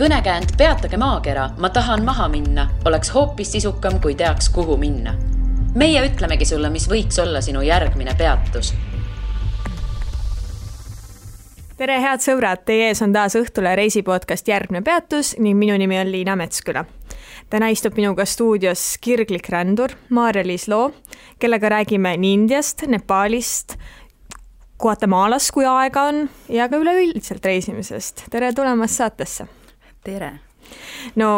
kõnekäänd Peatage maakera, ma tahan maha minna, oleks hoopis sisukam, kui teaks, kuhu minna. meie ütlemegi sulle, mis võiks olla sinu järgmine peatus tere, head sõbrad, teie ees on taas Õhtule reisipodcast Järgmine peatus ning minu nimi on Liina Metsküla. täna istub minuga stuudios kirglik rändur Maarja-Liis Loo, kellega räägime nii Indiast, Nepaalist, Guatemalast, kui aega on, ja ka üleüldiselt reisimisest. tere tulemast saatesse! Tere! no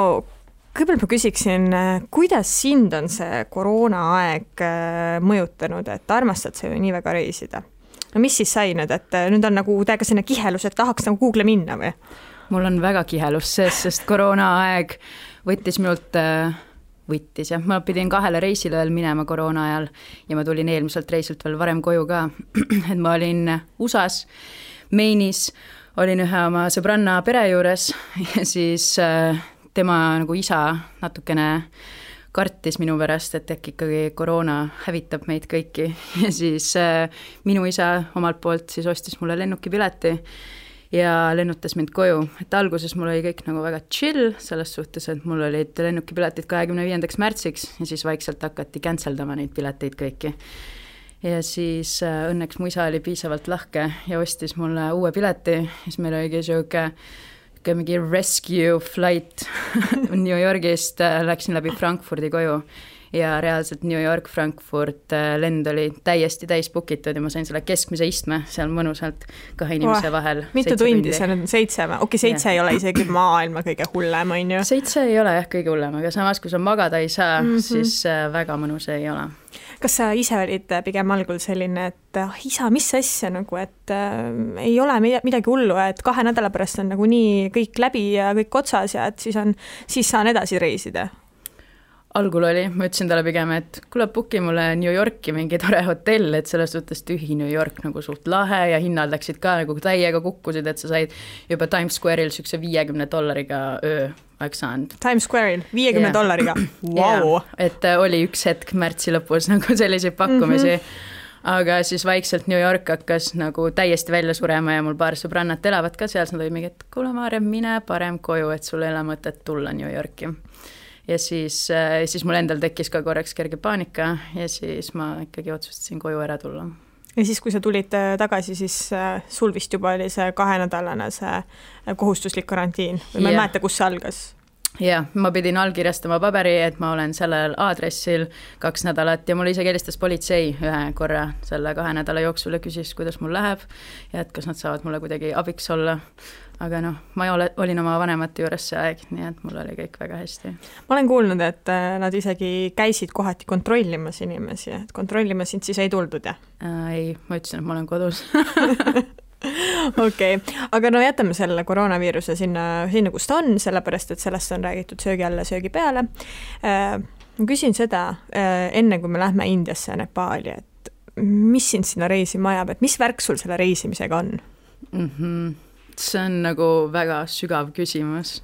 kõigepealt ma küsiksin, kuidas sind on see koroonaaeg äh, mõjutanud, et armastad sa ju nii väga reisida? no mis siis sai nüüd, et äh, nüüd on nagu täiega selline kihelus, et tahaks nagu Google'i minna või? mul on väga kihelus sees, sest koroonaaeg võttis minult äh, võttis jah, ma pidin kahele reisile veel minema koroona ajal ja ma tulin eelmiselt reisilt veel varem koju ka, et ma olin USA-s, Maine'is, olin ühe oma sõbranna pere juures ja siis äh, tema nagu isa natukene kartis minu pärast, et äkki ikkagi koroona hävitab meid kõiki ja siis äh, minu isa omalt poolt siis ostis mulle lennukipileti ja lennutas mind koju, et alguses mul oli kõik nagu väga chill selles suhtes, et mul olid lennukipiletid kahekümne viiendaks märtsiks ja siis vaikselt hakati cancel dama neid pileteid kõiki. Ja siis äh, õnneks mu isa oli piisavalt lahke ja ostis mulle uue pileti, siis meil oligi niisugune niisugune mingi rescue flight New Yorgist, äh, läksin läbi Frankfurdi koju ja reaalselt New York, Frankfurt äh, lend oli täiesti täis book itud ja ma sain selle keskmise istme seal mõnusalt kahe inimese oh, vahel. mitu tundi see nüüd on, seitse või? okei okay,, seitse yeah. ei ole isegi maailma kõige hullem, on ju. seitse ei ole jah kõige hullem, aga samas, kui sa magada ei saa mm, -hmm. siis väga mõnus ei ole kas sa ise olid pigem algul selline, et ah isa, mis asja nagu, et äh, ei ole midagi hullu, et kahe nädala pärast on nagunii kõik läbi ja kõik otsas ja et siis on, siis saan edasi reisida? algul oli, ma ütlesin talle pigem, et kuule, book'i mulle New Yorki mingi tore hotell, et selles suhtes tühi New York nagu suht lahe ja hinnad läksid ka nagu täiega kukkusid, et sa said juba Times Square'il niisuguse viiekümne dollariga öö oleks saanud. Times Square'il viiekümne dollariga wow., et äh, oli üks hetk märtsi lõpus nagu selliseid pakkumisi mm. -hmm aga siis vaikselt New York hakkas nagu täiesti välja surema ja mul paar sõbrannat elavad ka seal, siis nad olid mingi, et kuule, Maarja, mine parem koju, et sul ei ole mõtet tulla New Yorki. ja siis, äh, siis mul endal tekkis ka korraks kerge paanika ja siis ma ikkagi otsustasin koju ära tulla ja siis, kui sa tulid äh, tagasi, siis sul vist juba oli see kahenädalane see kohustuslik karantiin või ma yeah. ei mäleta, kus see algas jah, ma pidin allkirjastama paberi, et ma olen sellel aadressil kaks nädalat ja mulle isegi helistas politsei ühe korra selle kahe nädala jooksul ja küsis, kuidas mul läheb ja et kas nad saavad mulle kuidagi abiks olla. Aga noh, ma ole, olin oma vanemate juures see aeg, nii et mul oli kõik väga hästi. ma olen kuulnud, et äh, nad isegi käisid kohati kontrollimas inimesi, et kontrollima sind siis ei tuldud, jah äh,? ei, ma ütlesin, et ma olen kodus okei okay., aga no jätame selle koroonaviiruse sinna, sinna, kus ta on, sellepärast et sellest on räägitud söögi alla, söögi peale. Äh, ma küsin seda äh, enne, kui me lähme Indiasse ja Nepaali, et mis sind sinna reisima ajab, et mis värk sul selle reisimisega on mm? -hmm. See on nagu väga sügav küsimus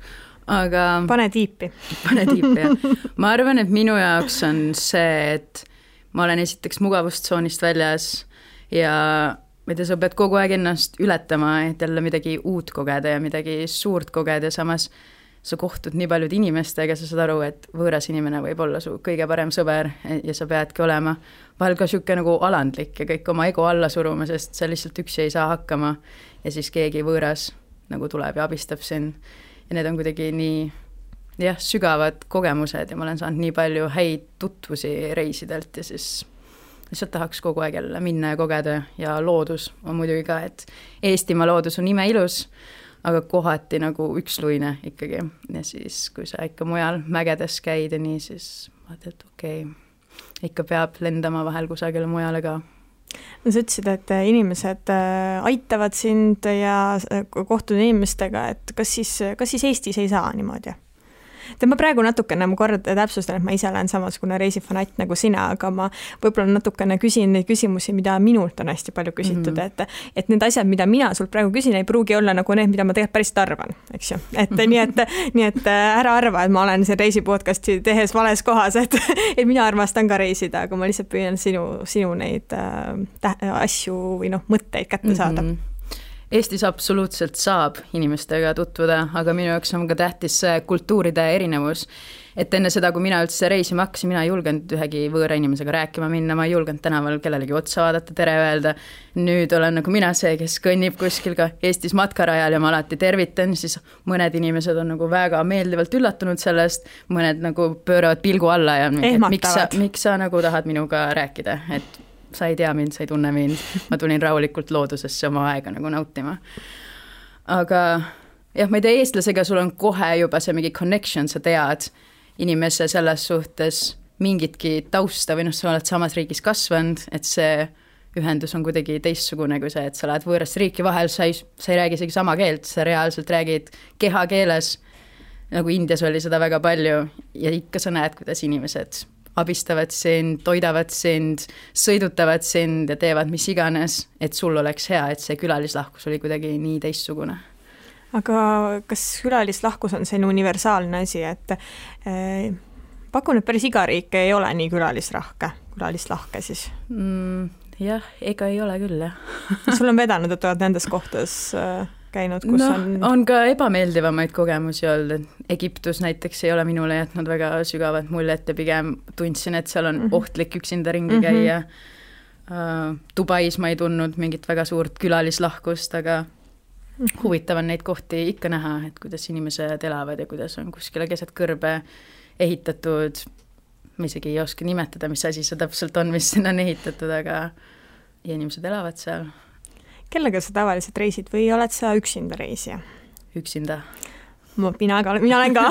aga. pane tiipi. pane tiipi, jah. ma arvan, et minu jaoks on see, et ma olen esiteks mugavustsoonist väljas ja ma ei tea, sa pead kogu aeg ennast ületama, et jälle midagi uut kogeda ja midagi suurt kogeda ja samas sa kohtud nii paljude inimestega, sa saad aru, et võõras inimene võib olla su kõige parem sõber ja sa peadki olema vahel ka niisugune nagu alandlik ja kõik oma ego alla suruma, sest sa lihtsalt üksi ei saa hakkama ja siis keegi võõras nagu tuleb ja abistab sind. ja need on kuidagi nii jah, sügavad kogemused ja ma olen saanud nii palju häid tutvusi reisidelt ja siis lihtsalt tahaks kogu aeg jälle minna ja kogeda ja loodus on muidugi ka, et Eestimaa loodus on imeilus, aga kohati nagu üksluine ikkagi ja siis, kui sa ikka mujal mägedes käid ja nii, siis vaatad, et okei okay,, ikka peab lendama vahel kusagile mujale ka no sa ütlesid, et inimesed äh, aitavad sind ja äh, kohtud inimestega, et kas siis, kas siis Eestis ei saa niimoodi? Tead, ma praegu natukene, ma korra täpsustan, et ma ise olen samasugune reisifanatt nagu sina, aga ma võib-olla natukene küsin neid küsimusi, mida minult on hästi palju küsitud mm, -hmm. et et need asjad, mida mina sult praegu küsin, ei pruugi olla nagu need, mida ma tegelikult päriselt arvan, eks ju. et nii, et, nii et äh, ära arva, et ma olen siin reisi podcast'i tehes vales kohas, et et mina armastan ka reisida, aga ma lihtsalt püüan sinu, sinu neid äh, asju või noh, mõtteid kätte saada mm. -hmm Eestis absoluutselt saab inimestega tutvuda, aga minu jaoks on ka tähtis see kultuuride erinevus. et enne seda, kui mina üldse reisima hakkasin, mina ei julgenud ühegi võõra inimesega rääkima minna, ma ei julgenud tänaval kellelegi otsa vaadata, tere öelda. nüüd olen nagu mina see, kes kõnnib kuskil ka Eestis matkarajal ja ma alati tervitan, siis mõned inimesed on nagu väga meeldivalt üllatunud sellest, mõned nagu pööravad pilgu alla ja miks sa, miks sa nagu tahad minuga rääkida, et sa ei tea mind, sa ei tunne mind, ma tulin rahulikult loodusesse oma aega nagu nautima. aga jah, ma ei tea, eestlasega sul on kohe juba see mingi connection, sa tead inimese selles suhtes mingitki tausta või noh, sa oled samas riigis kasvanud, et see ühendus on kuidagi teistsugune kui see, et sa lähed võõrasse riiki, vahel sa ei, sa ei räägi isegi sama keelt, sa reaalselt räägid kehakeeles, nagu Indias oli seda väga palju ja ikka sa näed, kuidas inimesed abistavad sind, toidavad sind, sõidutavad sind ja teevad mis iganes, et sul oleks hea, et see külalislahkus oli kuidagi nii teistsugune. aga kas külalislahkus on selline universaalne asi, et äh, pakun, et päris iga riik ei ole nii külalisrahke, külalislahke siis mm,? jah, ega ei ole küll, jah sul on vedanud, et oled nendes kohtades äh, käinud, kus no, on on ka ebameeldivamaid kogemusi olnud, et Egiptus näiteks ei ole minule jätnud väga sügavat muljet ja pigem tundsin, et seal on mm -hmm. ohtlik üksinda ringi mm -hmm. käia uh,. Dubais ma ei tundnud mingit väga suurt külalislahkust, aga mm -hmm. huvitav on neid kohti ikka näha, et kuidas inimesed elavad ja kuidas on kuskile keset kõrbe ehitatud, ma isegi ei oska nimetada, mis asi see täpselt on, mis sinna on ehitatud, aga ja inimesed elavad seal kellega sa tavaliselt reisid või oled sa üksinda reisija? üksinda. mina ka, mina olen ka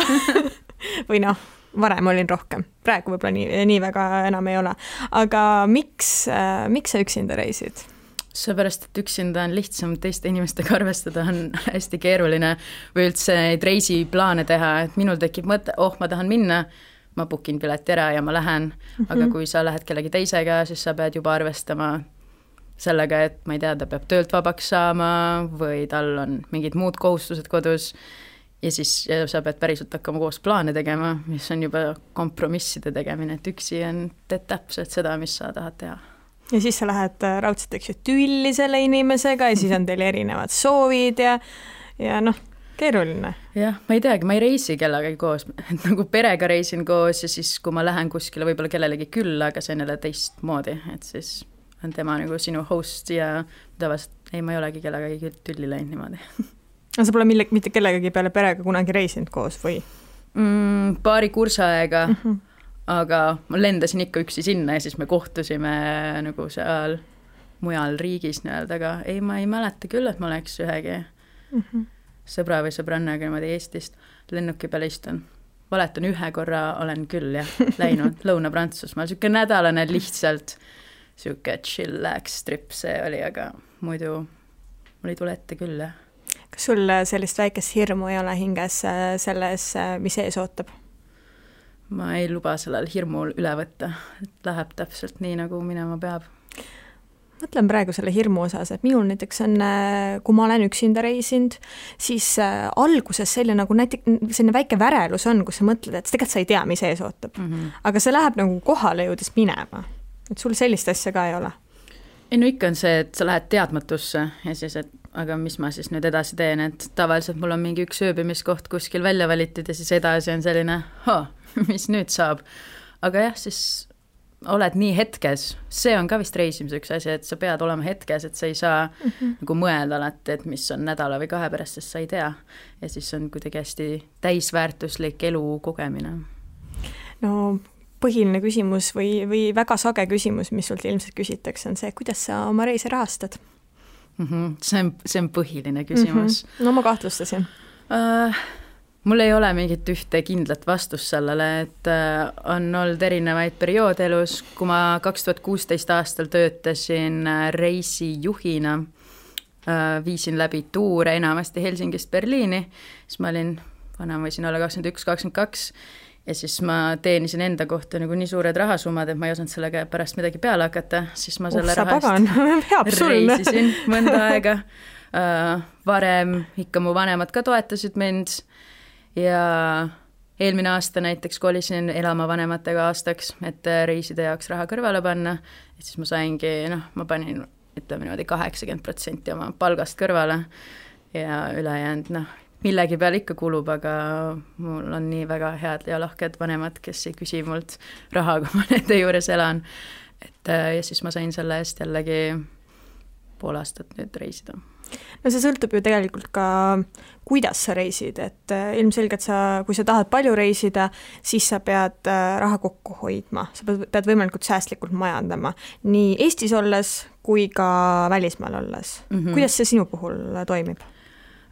või noh, varem olin rohkem, praegu võib-olla nii, nii väga enam ei ole. aga miks äh,, miks sa üksinda reisid? seepärast, et üksinda on lihtsam teiste inimestega arvestada, on hästi keeruline või üldse neid reisiplaane teha, et minul tekib mõte, oh, ma tahan minna, ma book in pileti ära ja ma lähen mm, -hmm. aga kui sa lähed kellegi teisega, siis sa pead juba arvestama sellega, et ma ei tea, ta peab töölt vabaks saama või tal on mingid muud kohustused kodus ja siis ja sa pead päriselt hakkama koos plaane tegema, mis on juba kompromisside tegemine, et üksi on, teed täpselt seda, mis sa tahad teha. ja siis sa lähed äh, raudselt, eks ju, tülli selle inimesega ja siis on teil erinevad soovid ja, ja noh, keeruline. jah, ma ei teagi, ma ei reisi kellegagi koos, et nagu perega reisin koos ja siis, kui ma lähen kuskile võib-olla kellelegi külla, aga see on jälle teistmoodi, et siis on tema nagu sinu host ja tavaliselt ei, ma ei olegi kellegagi tülli läinud niimoodi aga sa pole mille, mitte kellegagi peale perega kunagi reisinud koos või mm,? paari kursaega mm, -hmm. aga ma lendasin ikka üksi sinna ja siis me kohtusime nagu seal mujal riigis nii-öelda, aga ei, ma ei mäleta küll, et ma oleks ühegi mm -hmm. sõbra või sõbrannaga niimoodi Eestist lennuki peal istunud valetan, ühe korra olen küll jah, läinud Lõuna-Prantsusmaal, niisugune nädalane lihtsalt niisugune chillax trip see oli, aga muidu mul ei tule ette küll, jah. kas sul sellist väikest hirmu ei ole hinges äh, selles, äh, mis ees ootab? ma ei luba sellel hirmul üle võtta, et läheb täpselt nii, nagu minema peab mõtlen praegu selle hirmu osas, et minul näiteks on, äh, kui ma olen üksinda reisinud, siis äh, alguses selline nagu näiteks selline väike värelus on, kus sa mõtled, et tegelikult sa ei tea, mis ees ootab mm. -hmm. aga see läheb nagu kohale jõudes minema et sul sellist asja ka ei ole? ei no ikka on see, et sa lähed teadmatusse ja siis, et aga mis ma siis nüüd edasi teen, et tavaliselt mul on mingi üks ööbimiskoht kuskil välja valitud ja siis edasi on selline, mis nüüd saab. aga jah, siis oled nii hetkes, see on ka vist reisimise üks asi, et sa pead olema hetkes, et sa ei saa mm -hmm. nagu mõelda alati, et mis on nädala või kahe pärast, sest sa ei tea. ja siis on kuidagi hästi täisväärtuslik elu kogemine. no põhiline küsimus või, või väga sage küsimus, mis sult ilmselt küsitakse, on see, kuidas sa oma reise rahastad mm? -hmm. see on, see on põhiline küsimus mm. -hmm. no ma kahtlustasin uh,. mul ei ole mingit ühte kindlat vastust sellele, et uh, on olnud erinevaid perioode elus, kui ma kaks tuhat kuusteist aastal töötasin uh, reisijuhina uh,, viisin läbi tuure enamasti Helsingist Berliini, siis ma olin, vana ma võisin olla kakskümmend üks, kakskümmend kaks ja siis ma teenisin enda kohta nagu nii suured rahasummad, et ma ei osanud sellega pärast midagi peale hakata, siis ma selle uh, raha eest reisisin mõnda aega. Uh,. varem ikka mu vanemad ka toetasid mind. Ja eelmine aasta näiteks kolisin elama vanematega aastaks, et reiside jaoks raha kõrvale panna, et siis ma saingi, noh, ma panin ütleme niimoodi kaheksakümmend protsenti oma palgast kõrvale. Ja ülejäänud noh, millegi peale ikka kulub, aga mul on nii väga head ja lahked vanemad, kes ei küsi mult raha, kui ma nende juures elan. et äh, ja siis ma sain selle eest jällegi pool aastat nüüd reisida. no see sõltub ju tegelikult ka, kuidas sa reisid, et äh, ilmselgelt sa, kui sa tahad palju reisida, siis sa pead äh, raha kokku hoidma, sa pead, pead võimalikult säästlikult majandama, nii Eestis olles kui ka välismaal olles mm. -hmm. kuidas see sinu puhul toimib?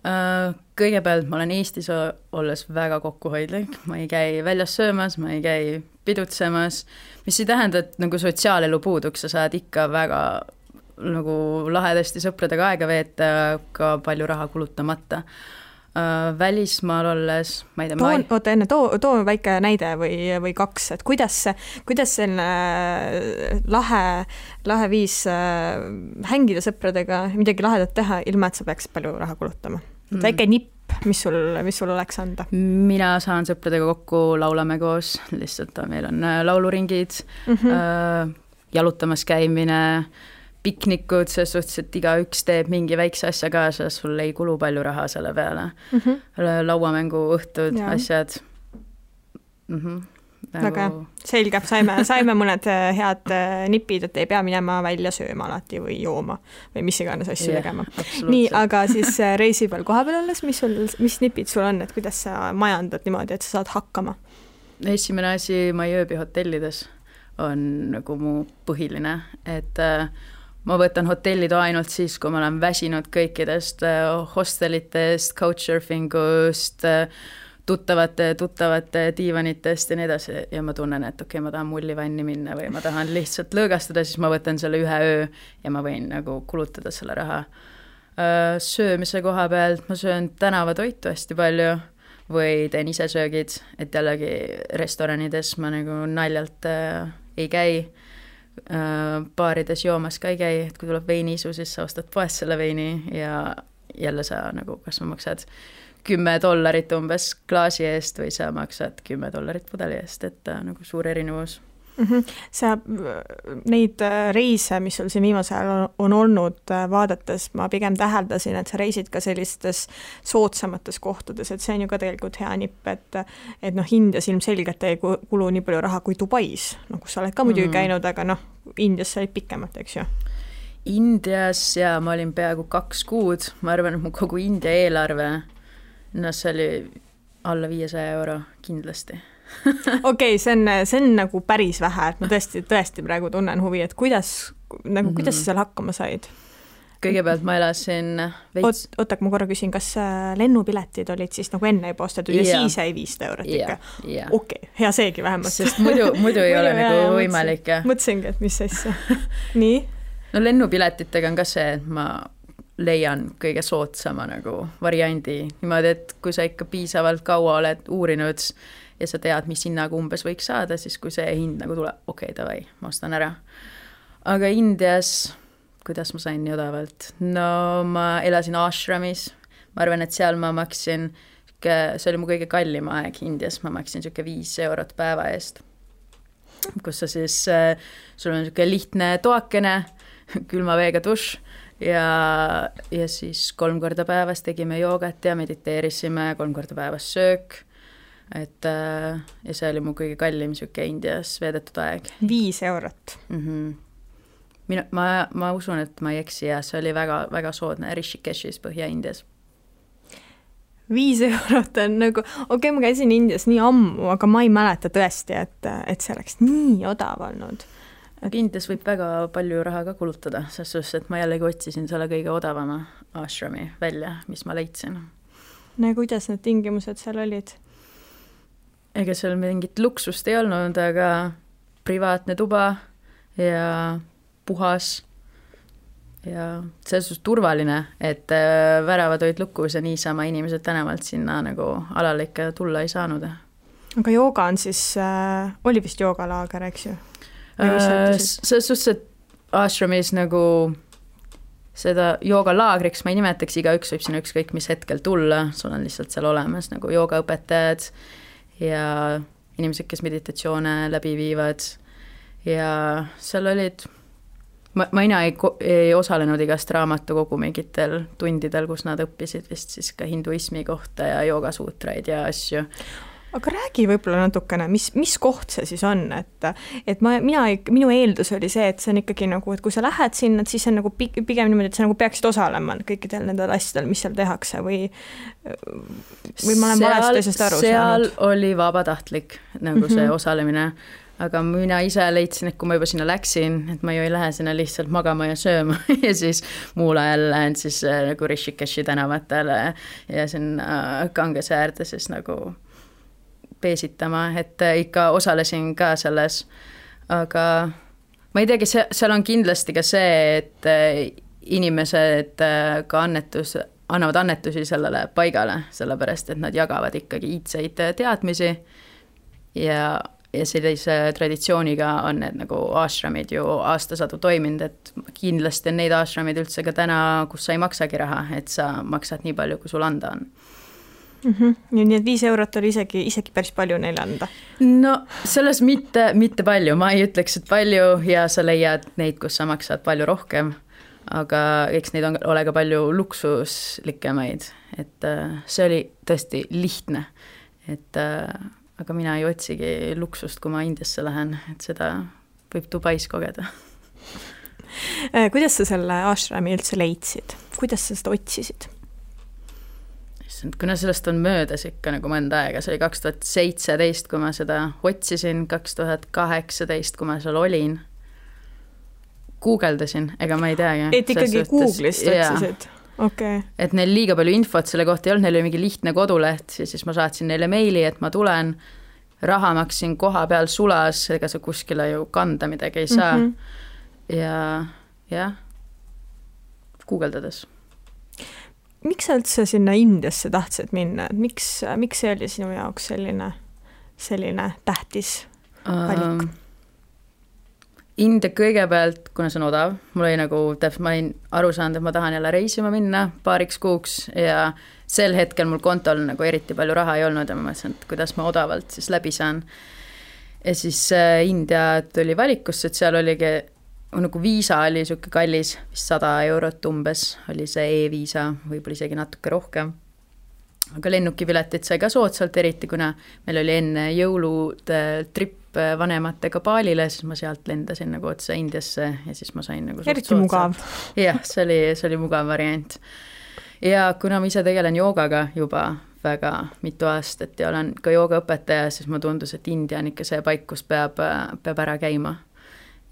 Äh, kõigepealt ma olen Eestis olles väga kokkuhoidlik, ma ei käi väljas söömas, ma ei käi pidutsemas, mis ei tähenda, et nagu sotsiaalelu puuduks, sa saad ikka väga nagu lahedasti sõpradega aega veeta, ka palju raha kulutamata uh,. välismaal olles, ma ei tea. too, oota enne, too, too väike näide või, või kaks, et kuidas, kuidas selline lahe, lahe viis äh, hängida sõpradega, midagi lahedat teha, ilma et sa peaksid palju raha kulutama mm.. väike nipp mis sul, mis sul oleks anda? mina saan sõpradega kokku, laulame koos, lihtsalt meil on äh, lauluringid mm, -hmm. äh, jalutamas käimine piknikud, selles suhtes, et igaüks teeb mingi väikse asja kaasa, sul ei kulu palju raha selle peale mm. -hmm. lauamänguõhtud, asjad mm. -hmm. Nagu... väga hea, selge, saime, saime mõned äh, head äh, nipid, et ei pea minema välja sööma alati või jooma või mis iganes asju yeah, tegema. nii, aga siis äh, reisi peal kohapeal olles, mis sul, mis nipid sul on, et kuidas sa majandad niimoodi, et sa saad hakkama? esimene asi, ma ei ööbi hotellides, on nagu mu põhiline, et äh, ma võtan hotellitoa ainult siis, kui ma olen väsinud kõikidest äh, hostelitest, couchsurfing ust, äh, tuttavate, tuttavate diivanitest ja nii edasi ja ma tunnen, et okei okay,, ma tahan mullivanni minna või ma tahan lihtsalt lõõgastada, siis ma võtan selle ühe öö ja ma võin nagu kulutada selle raha. Äh, söömise koha pealt ma söön tänavatoitu hästi palju või teen ise söögid, et jällegi restoranides ma nagu naljalt äh, ei käi Äh, baarides joomas ka ei käi, et kui tuleb veiniisu, siis sa ostad poest selle veini ja jälle sa nagu, kas sa maksad kümme dollarit umbes klaasi eest või sa maksad kümme dollarit pudeli eest, et äh, nagu suur erinevus mm. -hmm. sa, neid äh, reise, mis sul siin viimasel ajal on olnud, äh, vaadates ma pigem täheldasin, et sa reisid ka sellistes soodsamates kohtades, et see on ju ka tegelikult hea nipp, et et noh, Indias ilmselgelt ei kulu nii palju raha kui Dubais, noh, kus sa oled ka muidugi mm -hmm. käinud, aga noh, Indias sa olid pikemalt, eks ju Indias ja ma olin peaaegu kaks kuud, ma arvan, et mu kogu India eelarve, noh, see oli alla viiesaja euro kindlasti okei okay,, see on, see on nagu päris vähe, et ma tõesti, tõesti praegu tunnen huvi, et kuidas, nagu kuidas sa mhm. seal hakkama said? kõigepealt ma elasin veits Oot, oota, ma korra küsin, kas äh, lennupiletid olid siis nagu enne juba ostetud yeah. ja siis jäi viissada eurot ikka okei okay,, hea seegi vähemalt. sest muidu, muidu ei ole nagu jah, võimalik, mõtlesingi, et mis asja nii? no lennupiletitega on ka see, et ma leian kõige soodsama nagu variandi niimoodi, et kui sa ikka piisavalt kaua oled uurinud ja sa tead, mis hinnaga umbes võiks saada, siis kui see hind nagu tuleb, okei okay,, davai, ma ostan ära. aga Indias, kuidas ma sain nii odavalt? no ma elasin ashramis, ma arvan, et seal ma maksin, see oli mu kõige kallim aeg Indias, ma maksin niisugune viis eurot päeva eest. kus sa siis, äh, sul on niisugune lihtne toakene, külma veega dušš ja, ja siis kolm korda päevas tegime joogat ja mediteerisime, kolm korda päevas söök et äh, ja see oli mu kõige kallim niisugune Indias veedetud aeg. viis eurot mm? -hmm. mina, ma, ma usun, et ma ei eksi ja see oli väga, väga soodne Rishikeshis Põhja-Indias. viis eurot on nagu, okei okay,, ma käisin Indias nii ammu, aga ma ei mäleta tõesti, et, et see oleks nii odav olnud aga Indias võib väga palju raha ka kulutada, selles suhtes, et ma jällegi otsisin selle kõige odavama ashrami välja, mis ma leidsin. no ja kuidas need tingimused seal olid? ega seal mingit luksust ei olnud, aga privaatne tuba ja puhas ja selles suhtes turvaline, et äh, väravad olid lukus ja niisama inimesed tänavalt sinna nagu alale ikka tulla ei saanud. aga jooga on siis äh,, oli vist joogalaager, eks ju? Selles suhtes, et ashramis nagu seda joogalaagriks ma ei nimetaks, igaüks võib sinna ükskõik mis hetkel tulla, sul on lihtsalt seal olemas nagu joogaõpetajad ja inimesed, kes meditatsioone läbi viivad. Ja seal olid ma, mina ei, ei osalenud igast raamatukogu mingitel tundidel, kus nad õppisid vist siis ka hinduismi kohta ja joogasuutraid ja asju aga räägi võib-olla natukene, mis, mis koht see siis on, et et ma, mina, minu eeldus oli see, et see on ikkagi nagu, et kui sa lähed sinna, et siis see on nagu pigem niimoodi, et sa nagu peaksid osalema kõikidel nendel asjadel, mis seal tehakse või või ma olen valesti asjast aru seal saanud? seal oli vabatahtlik nagu mm -hmm. see mhm. osalemine aga mina ise leidsin, et kui ma juba sinna läksin, et ma ju ei lähe sinna lihtsalt magama ja sööma ja siis muul ajal lähen siis äh, nagu Rishikeshi tänavatele ja sinna Kangese äärde siis nagu peesitama, et äh, ikka osalesin ka selles, aga ma ei teagi, see, seal on kindlasti ka see, et äh, inimesed äh, ka annetus, annavad annetusi sellele paigale, sellepärast et nad jagavad ikkagi iidseid teadmisi. Ja, ja sellise traditsiooniga on need nagu ashramid ju aastasadu toiminud, et kindlasti on neid ashramid üldse ka täna, kus sa ei maksagi raha, et sa maksad nii palju, kui sul anda on mm. -hmm. nii et viis eurot oli isegi, isegi päris palju neile anda? no selles mitte, mitte palju, ma ei ütleks, et palju ja sa leiad neid, kus sa maksad palju rohkem, aga eks neid on, ole ka palju luksuslikemaid, et äh, see oli tõesti lihtne, et äh, aga mina ei otsigi luksust, kui ma Indiasse lähen, et seda võib Dubais kogeda äh, kuidas sa selle ashrami üldse leidsid, kuidas sa seda otsisid? Issand, kuna sellest on möödas ikka nagu mõnda aega, see oli kaks tuhat seitseteist, kui ma seda otsisin, kaks tuhat kaheksateist, kui ma seal olin, guugeldasin, ega ma ei teagi. et ikkagi Google'ist otsisid? okay.. et neil liiga palju infot selle kohta ei olnud, neil oli mingi lihtne koduleht siis ma saatsin neile meili, et ma tulen, raha maksin koha peal sulas, ega sa kuskile ju kanda midagi ei saa mm. -hmm. ja jah, guugeldades miks sa üldse sinna Indiasse tahtsid minna, et miks, miks see oli sinu jaoks selline, selline tähtis valik um,? India kõigepealt, kuna see on odav, mul oli nagu täpselt, ma olin aru saanud, et ma tahan jälle reisima minna paariks kuuks ja sel hetkel mul kontol nagu eriti palju raha ei olnud ja ma mõtlesin, et kuidas ma odavalt siis läbi saan. ja siis äh, India tuli valikusse, et seal oligi nagu viisa oli niisugune kallis, vist sada eurot umbes oli see e-viisa, võib-olla isegi natuke rohkem. aga lennukipiletid sai ka soodsalt, eriti kuna meil oli enne jõulude trip vanematega Balile, siis ma sealt lendasin nagu otse Indiasse ja siis ma sain nagu eriti mugav. jah, see oli, see oli mugav variant. ja kuna ma ise tegelen joogaga juba väga mitu aastat ja olen ka joogaõpetaja, siis mulle tundus, et India on ikka see paik, kus peab, peab ära käima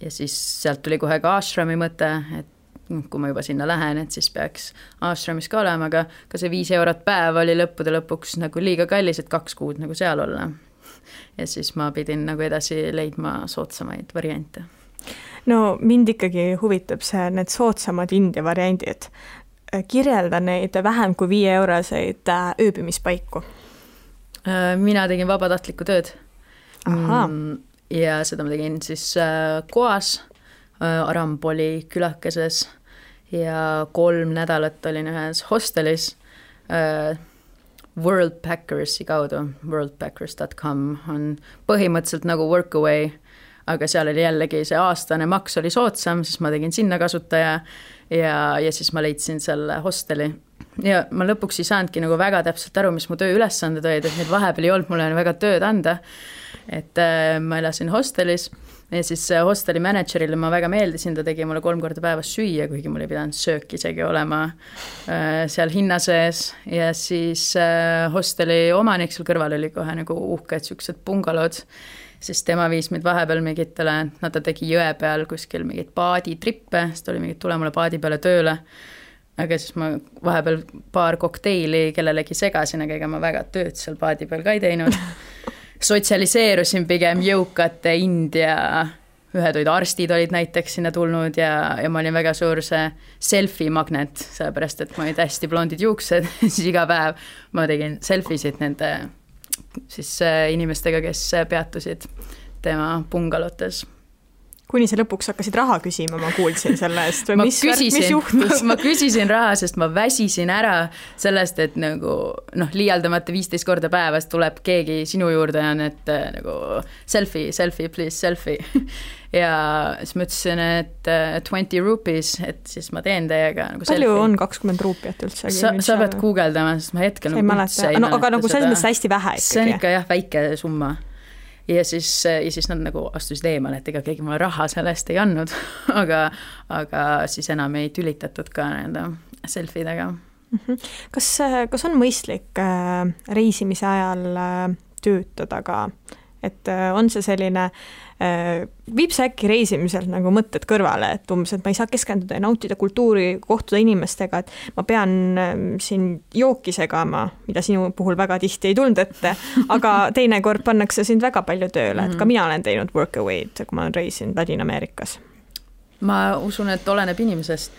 ja siis sealt tuli kohe ka ashrami mõte, et noh, kui ma juba sinna lähen, et siis peaks ashramis ka olema, aga ka see viis eurot päev oli lõppude lõpuks nagu liiga kallis, et kaks kuud nagu seal olla. ja siis ma pidin nagu edasi leidma soodsamaid variante. no mind ikkagi huvitab see, need soodsamad India variandid. kirjelda neid vähem kui viie euroseid äh, ööbimispaiku. Äh, mina tegin vabatahtlikku tööd. ahhaa mm, ja seda ma tegin siis äh, Goas äh,, Aramboli külakeses ja kolm nädalat olin ühes hostelis äh, Worldpackersi kaudu, worldpackers.com on põhimõtteliselt nagu Workaway, aga seal oli jällegi see aastane maks oli soodsam, siis ma tegin sinna kasutaja ja, ja siis ma leidsin selle hosteli. Ja ma lõpuks ei saanudki nagu väga täpselt aru, mis mu tööülesanded olid, et neid vahepeal ei olnud mulle väga tööd anda. Et äh, ma elasin hostelis ja siis äh, hosteli mänedžerile ma väga meeldisin, ta tegi mulle kolm korda päevas süüa, kuigi mul ei pidanud söök isegi olema äh, seal hinna sees. Ja siis äh, hosteli omanik seal kõrval oli kohe nagu uhked siuksed bungalod. Siis tema viis meid vahepeal mingitele, no ta tegi jõe peal kuskil mingeid paaditrippe, siis ta oli mingi, tule mulle paadi peale tööle. Aga siis ma vahepeal paar kokteili kellelegi segasin, aga ega ma väga tööd seal paadi peal ka ei teinud sotsialiseerusin pigem jõukate India, ühed olid arstid olid näiteks sinna tulnud ja, ja ma olin väga suur see selfie magnet, sellepärast et mul olid hästi blondid juuksed siis iga päev ma tegin selfie sid nende siis äh, inimestega, kes peatusid tema bungalotes. Kuni sa lõpuks hakkasid raha küsima, ma kuulsin selle eest või ma mis, mis juhtus? ma küsisin raha, sest ma väsisin ära sellest, et nagu noh, liialdamata viisteist korda päevas tuleb keegi sinu juurde ja on, et äh, nagu selfie, selfie, please, selfie. ja siis ma ütlesin, et äh, twenty rupees, et siis ma teen teiega nagu palju selfie. on kakskümmend ruupiat üldse? sa, sa pead guugeldama, sest ma hetkel ei nagu mäleta, no aga nagu selles mõttes hästi vähe ikkagi. see on ikka jah, väike summa ja siis, ja siis nad nagu astusid eemale, et ega keegi mulle raha selle eest ei andnud aga, aga siis enam ei tülitatud ka nende selfie dega. Mhm. kas, kas on mõistlik äh, reisimise ajal äh, töötada ka, et äh, on see selline viib see äkki reisimiselt nagu mõtted kõrvale, et umbes, et ma ei saa keskenduda ja nautida kultuuri, kohtuda inimestega, et ma pean siin jooki segama, mida sinu puhul väga tihti ei tulnud ette, aga teinekord pannakse sind väga palju tööle, et ka mina olen teinud workaway'd, kui ma olen reisinud Ladina-Ameerikas. ma usun, et oleneb inimesest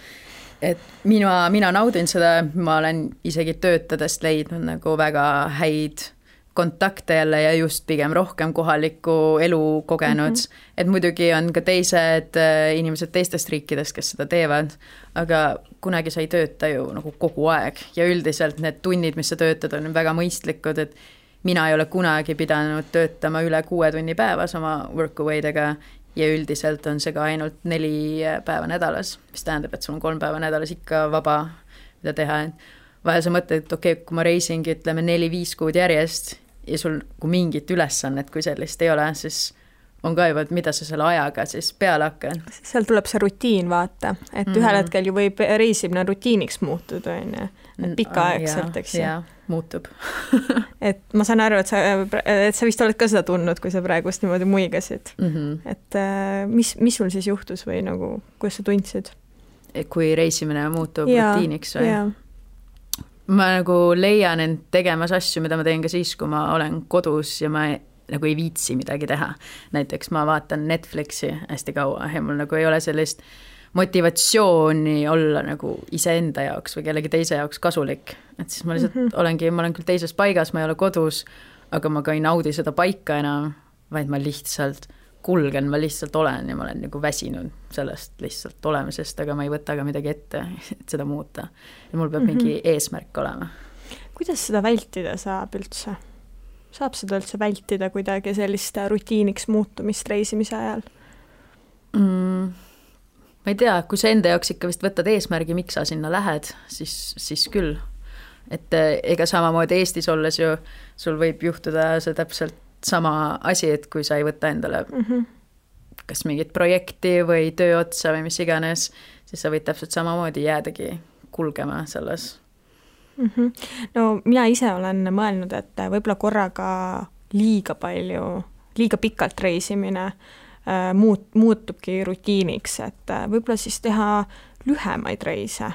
et mina, mina naudin seda, ma olen isegi töötades leidnud nagu väga häid kontakte jälle ja just pigem rohkem kohalikku elu kogenud mm. -hmm. et muidugi on ka teised äh, inimesed teistest riikidest, kes seda teevad, aga kunagi sa ei tööta ju nagu kogu aeg ja üldiselt need tunnid, mis sa töötad, on väga mõistlikud, et mina ei ole kunagi pidanud töötama üle kuue tunni päevas oma workaway dega ja üldiselt on see ka ainult neli päeva nädalas, mis tähendab, et sul on kolm päeva nädalas ikka vaba, mida teha, et vahel sa mõtled, et okei okay,, kui ma reisingi, ütleme neli-viis kuud järjest ja sul kui mingit ülesannet kui sellist ei ole, siis on ka juba, et mida sa selle ajaga siis peale hakkad. seal tuleb see rutiin, vaata, et mm -hmm. ühel hetkel ju võib reisimine rutiiniks muutuda, on ju, et pikaaegselt, eks ju. muutub et ma saan aru, et sa, et sa vist oled ka seda tundnud, kui sa praegust niimoodi muigasid mm. -hmm. et äh, mis, mis sul siis juhtus või nagu, kuidas sa tundsid? kui reisimine muutub ja, rutiiniks või? Ma nagu leian end tegemas asju, mida ma teen ka siis, kui ma olen kodus ja ma ei, nagu ei viitsi midagi teha. näiteks ma vaatan Netflixi hästi kaua ja mul nagu ei ole sellist motivatsiooni olla nagu iseenda jaoks või kellegi teise jaoks kasulik. et siis ma lihtsalt mm -hmm. olengi, ma olen küll teises paigas, ma ei ole kodus, aga ma ka ei naudi seda paika enam, vaid ma lihtsalt kulgen, ma lihtsalt olen ja ma olen nagu väsinud sellest lihtsalt olemisest, aga ma ei võta ka midagi ette, et seda muuta. ja mul peab mm -hmm. mingi eesmärk olema. kuidas seda vältida saab üldse? saab seda üldse vältida kuidagi, sellist rutiiniks muutumist reisimise ajal mm,? ma ei tea, kui sa enda jaoks ikka vist võtad eesmärgi, miks sa sinna lähed, siis, siis küll. et eh, ega samamoodi Eestis olles ju sul võib juhtuda see täpselt sama asi, et kui sa ei võta endale mm -hmm. kas mingit projekti või töö otsa või mis iganes, siis sa võid täpselt samamoodi jäädagi kulgema selles mm. -hmm. no mina ise olen mõelnud, et võib-olla korraga liiga palju, liiga pikalt reisimine äh, muut-, muutubki rutiiniks, et äh, võib-olla siis teha lühemaid reise.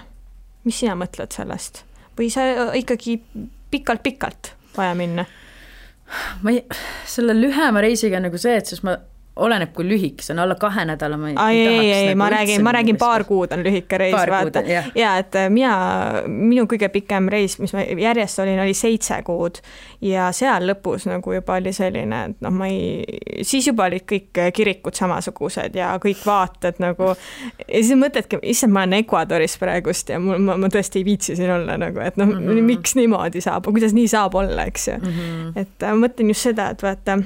mis sina mõtled sellest? või sa ikkagi pikalt-pikalt vaja minna? Ma ei, selle lühema reisiga on nagu see, et siis ma oleneb, kui lühike see on, alla kahe nädala ma ei, ei, ei, ei, ma räägin, ma räägin paar kuud on lühike reis, vaata. ja et äh, mina, minu kõige pikem reis, mis ma järjest olin, oli seitse kuud ja seal lõpus nagu juba oli selline, et noh, ma ei, siis juba olid kõik kirikud samasugused ja kõik vaated nagu ja siis mõtledki, issand, ma olen Ecuadoris praegust ja mul, ma, ma tõesti ei viitsi siin olla nagu, et noh mm -hmm., miks niimoodi saab, kuidas nii saab olla, eks ju mm. -hmm. et äh, ma mõtlen just seda, et vaata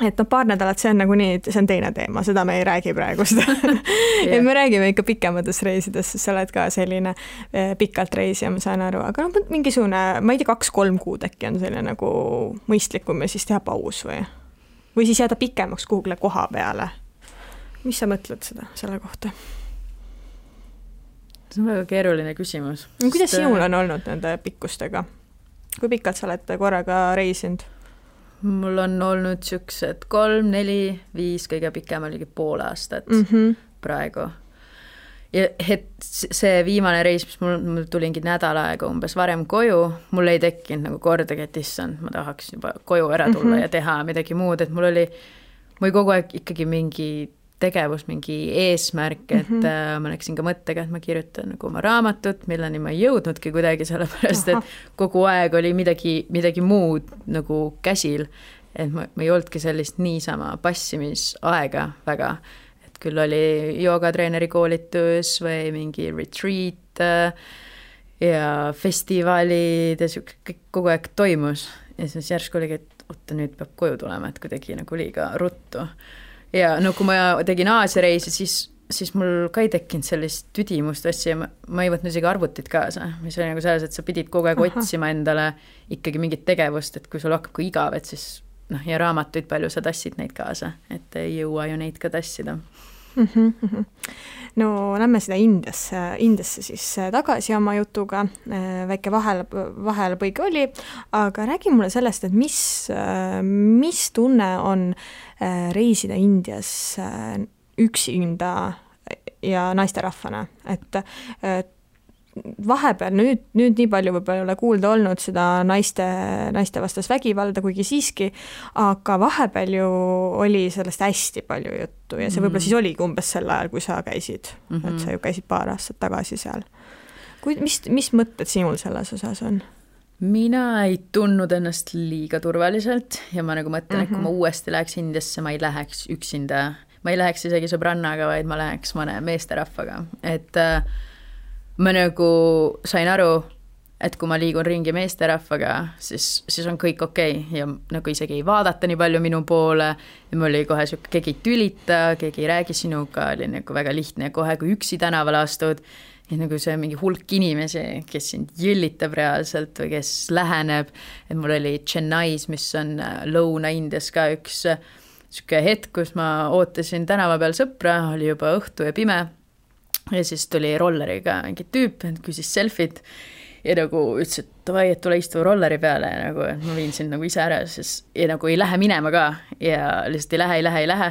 et noh, paar nädalat, see on nagunii, see on teine teema, seda me ei räägi praegust et me räägime ikka pikematest reisidest, sest sa oled ka selline eh, pikalt reisija, ma saan aru, aga noh, mingisugune, ma ei tea, kaks-kolm kuud äkki on selline nagu mõistlikum ja siis teha paus või? või siis jääda pikemaks kuhugile koha peale. mis sa mõtled seda, selle kohta? see on väga keeruline küsimus. no kuidas sest... sinul on olnud nende pikkustega? kui pikalt sa oled korraga reisinud? Mul on olnud niisugused kolm-neli, viis, kõige pikem oligi pool aastat mm -hmm. praegu. ja et see viimane reis, mis mul, mul tulingi nädal aega umbes varem koju, mul ei tekkinud nagu kordagi, et issand, ma tahaks juba koju ära tulla mm -hmm. ja teha midagi muud, et mul oli, mul oli kogu aeg ikkagi mingi tegevus, mingi eesmärk, et mm -hmm. ma läksin ka mõttega, et ma kirjutan nagu oma raamatut, milleni ma ei jõudnudki kuidagi, sellepärast Aha. et kogu aeg oli midagi, midagi muud nagu käsil. et ma, ma ei olnudki sellist niisama passimisaega väga, et küll oli joogatreeneri koolitus või mingi retreat äh, ja festivalid ja sihuke kõik kogu aeg toimus ja siis järsku oligi, et oota, nüüd peab koju tulema, et kuidagi nagu liiga ruttu. Ja no kui ma tegin Aasia reisi, siis, siis mul ka ei tekkinud sellist tüdimust asja ja ma, ma ei võtnud isegi arvutit kaasa, mis oli nagu selles, et sa pidid kogu aeg Aha. otsima endale ikkagi mingit tegevust, et kui sul hakkab ka igav, et siis noh, ja raamatuid palju sa tassid neid kaasa, et ei jõua ju neid ka tassida mm. -hmm. no lähme sinna Indiasse, Indiasse siis äh, tagasi oma jutuga, äh, väike vahel, vahelepõige oli, aga räägi mulle sellest, et mis, äh, mis tunne on reisida Indias üksinda ja naisterahvana, et, et vahepeal nüüd, nüüd nii palju võib-olla ei ole kuulda olnud seda naiste, naistevastast vägivalda, kuigi siiski, aga vahepeal ju oli sellest hästi palju juttu ja see võib-olla mhm. siis oligi umbes sel ajal, kui sa käisid mm, -hmm. et sa ju käisid paar aastat tagasi seal. kui, mis, mis mõtted sinul selles osas on? mina ei tundnud ennast liiga turvaliselt ja ma nagu mõtlen mm, -hmm. et kui ma mhm. uuesti läheks Indiasse, ma ei läheks üksinda, ma ei läheks isegi sõbrannaga, vaid ma läheks mõne meesterahvaga, et äh, ma nagu sain aru, et kui ma liigun ringi meesterahvaga, siis, siis on kõik okei. Okay. ja nagu isegi ei vaadata nii palju minu poole. Ja mul oli kohe sihuke, keegi ei tülita, keegi ei räägi sinuga, oli nagu väga lihtne ja kohe, kui üksi tänavale astud, ja nagu see mingi hulk inimesi, kes sind jõllitab reaalselt või kes läheneb, et mul oli Chennai's, mis on äh, Lõuna-Indias ka üks niisugune äh, hetk, kus ma ootasin tänava peal sõpra, oli juba õhtu ja pime ja siis tuli rolleriga mingi tüüp, küsis selfit ja nagu ütles, et davai, et tule istu rolleri peale ja nagu, et ma viin sind nagu ise ära, siis ja nagu ei lähe minema ka ja lihtsalt ei lähe, ei lähe, ei lähe.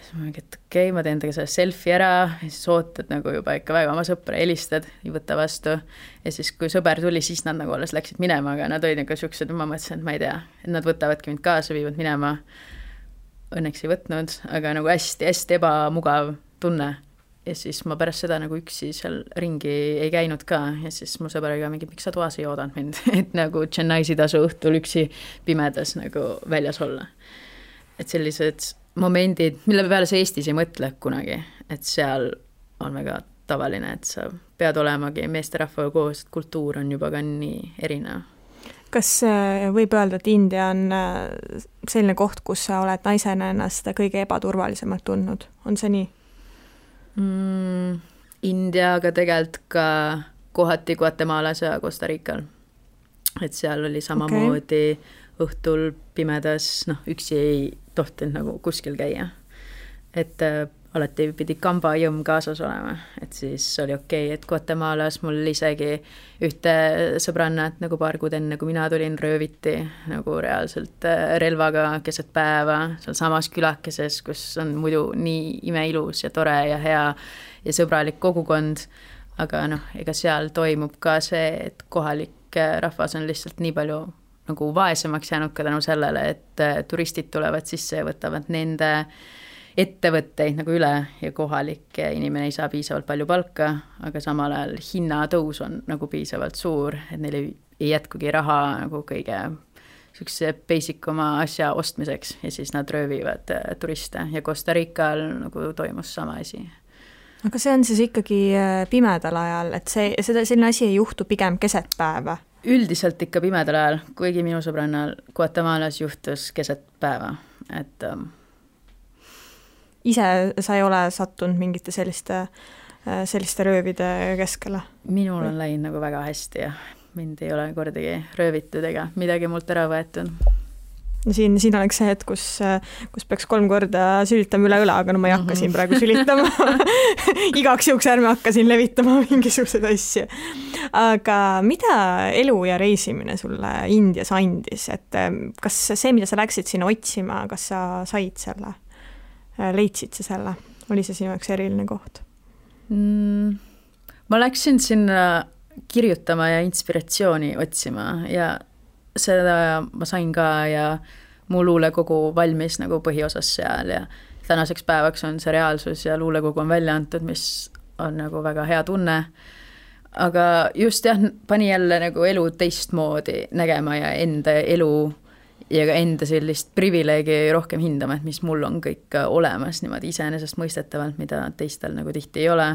siis ma mingi, et okei okay,, ma teen temaga selle selfie ära ja siis ootad nagu juba ikka väga oma sõpra, helistad, ei võta vastu. ja siis, kui sõber tuli, siis nad nagu alles läksid minema, aga nad olid nagu siuksed, ma mõtlesin, et ma ei tea, et nad võtavadki mind kaasa, viivad minema. Õnneks ei võtnud, aga nagu hästi-hästi ebamugav tunne ja siis ma pärast seda nagu üksi seal ringi ei käinud ka ja siis mu sõbraga mingi, miks sa toas ei oodanud mind et nagu Chennai's ei tasu õhtul üksi pimedas nagu väljas olla. et sellised momendid, mille peale sa Eestis ei mõtle kunagi, et seal on väga tavaline, et sa pead olemagi meesterahvaga koos, et kultuur on juba ka nii erinev. kas äh, võib öelda, et India on äh, selline koht, kus sa oled naisena ennast kõige ebaturvalisemalt tundnud, on see nii? Mm,? India, aga tegelikult ka kohati Guatemalas ja Costa Rical. et seal oli samamoodi okay. õhtul pimedas, noh, üksi ei tohtinud nagu kuskil käia. et äh, alati pidi kambajõmm kaasas olema, et siis oli okei okay,, et Guatemalas mul isegi ühte sõbrannat nagu paar kuud enne, kui mina tulin, rööviti nagu reaalselt äh, relvaga keset päeva sealsamas külakeses, kus on muidu nii imeilus ja tore ja hea ja sõbralik kogukond, aga noh, ega seal toimub ka see, et kohalik äh, rahvas on lihtsalt nii palju nagu vaesemaks jäänud ka tänu sellele, et äh, turistid tulevad sisse ja võtavad nende äh, ettevõtteid nagu üle ja kohalik inimene ei saa piisavalt palju palka, aga samal ajal hinnatõus on nagu piisavalt suur, et neil ei, ei jätkugi raha nagu kõige niisuguse basic oma asja ostmiseks ja siis nad röövivad äh, turiste ja Costa Rical nagu toimus sama asi aga see on siis ikkagi äh, pimedal ajal, et see, seda, selline asi ei juhtu pigem keset päeva? üldiselt ikka pimedal ajal, kuigi minu sõbrannal Guatemalas juhtus keset päeva, et ähm, ise sa ei ole sattunud mingite selliste, selliste röövide keskele? minul on läinud nagu väga hästi ja mind ei ole kordagi röövitud ega midagi mult ära võetud no siin, siin oleks see hetk, kus, kus peaks kolm korda sülitama üle õla, aga no ma ei hakka mm -hmm. siin praegu sülitama igaks juhuks ärme hakka siin levitama mingisuguseid asju. aga mida elu ja reisimine sulle Indias andis, et kas see, mida sa läksid sinna otsima, kas sa said selle? Äh, leidsid sa selle, oli see sinu jaoks eriline koht mm,? ma läksin sinna kirjutama ja inspiratsiooni otsima ja seda ma sain ka ja mu luulekogu valmis nagu põhiosas seal ja tänaseks päevaks on see reaalsus ja luulekogu on välja antud, mis on nagu väga hea tunne. aga just jah, pani jälle nagu elu teistmoodi nägema ja enda elu ja ka enda sellist privileegi rohkem hindama, et mis mul on kõik olemas niimoodi iseenesestmõistetavalt, mida teistel nagu tihti ei ole.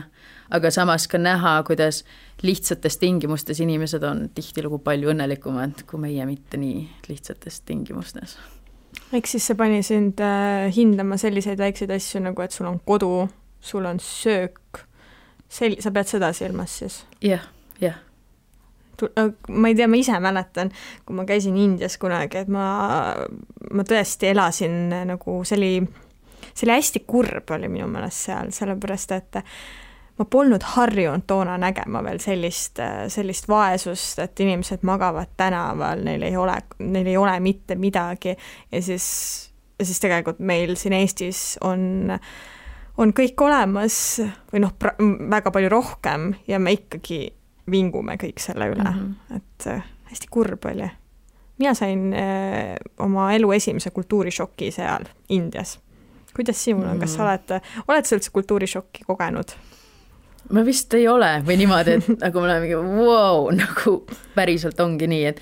aga samas ka näha, kuidas lihtsates tingimustes inimesed on tihtilugu palju õnnelikumad kui meie mitte nii lihtsates tingimustes. eks siis see pani sind äh, hindama selliseid väikseid asju nagu, et sul on kodu, sul on söök, sel-, sa pead seda silmas siis ja,? jah, Äh, ma ei tea, ma ise mäletan, kui ma käisin Indias kunagi, et ma, ma tõesti elasin äh, nagu, see oli, see oli hästi kurb oli minu meelest seal, sellepärast et ma polnud harjunud toona nägema veel sellist, äh, sellist vaesust, et inimesed magavad tänaval, neil ei ole, neil ei ole mitte midagi. Ja siis, ja siis tegelikult meil siin Eestis on on kõik olemas või noh, väga palju rohkem ja me ikkagi vingume kõik selle üle mm, -hmm. et äh, hästi kurb oli. mina sain äh, oma elu esimese kultuurishoki seal Indias. kuidas sinul on, kas sa mhm. oled, oled sa üldse kultuurishokki kogenud? ma vist ei ole või niimoodi, et nagu ma olen mingi vau nagu päriselt ongi nii, et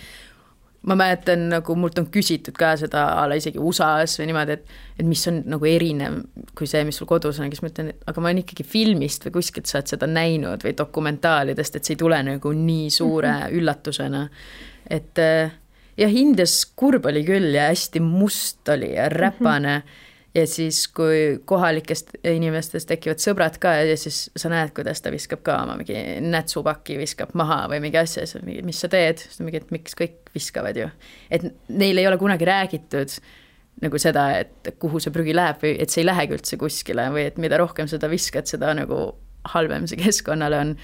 ma mäletan, nagu mult on küsitud ka seda a la isegi USA-s või niimoodi, et et mis on nagu erinev kui see, mis sul kodus on, siis ma ütlen, et aga ma olen ikkagi filmist või kuskilt sa oled seda näinud või dokumentaalidest, et see ei tule nagu nii suure mm -hmm. üllatusena. et eh, jah, Indias kurb oli küll ja hästi must oli ja räpane mm. -hmm ja siis, kui kohalikest inimestest tekivad sõbrad ka ja siis sa näed, kuidas ta viskab ka oma mingi nätsupaki, viskab maha või mingi asja, siis mingi, mis sa teed, siis ta mingi, et miks kõik viskavad ju. et neil ei ole kunagi räägitud nagu seda, et kuhu see prügi läheb või et see ei lähegi üldse kuskile või et mida rohkem seda viskad, seda nagu halvem see keskkonnale on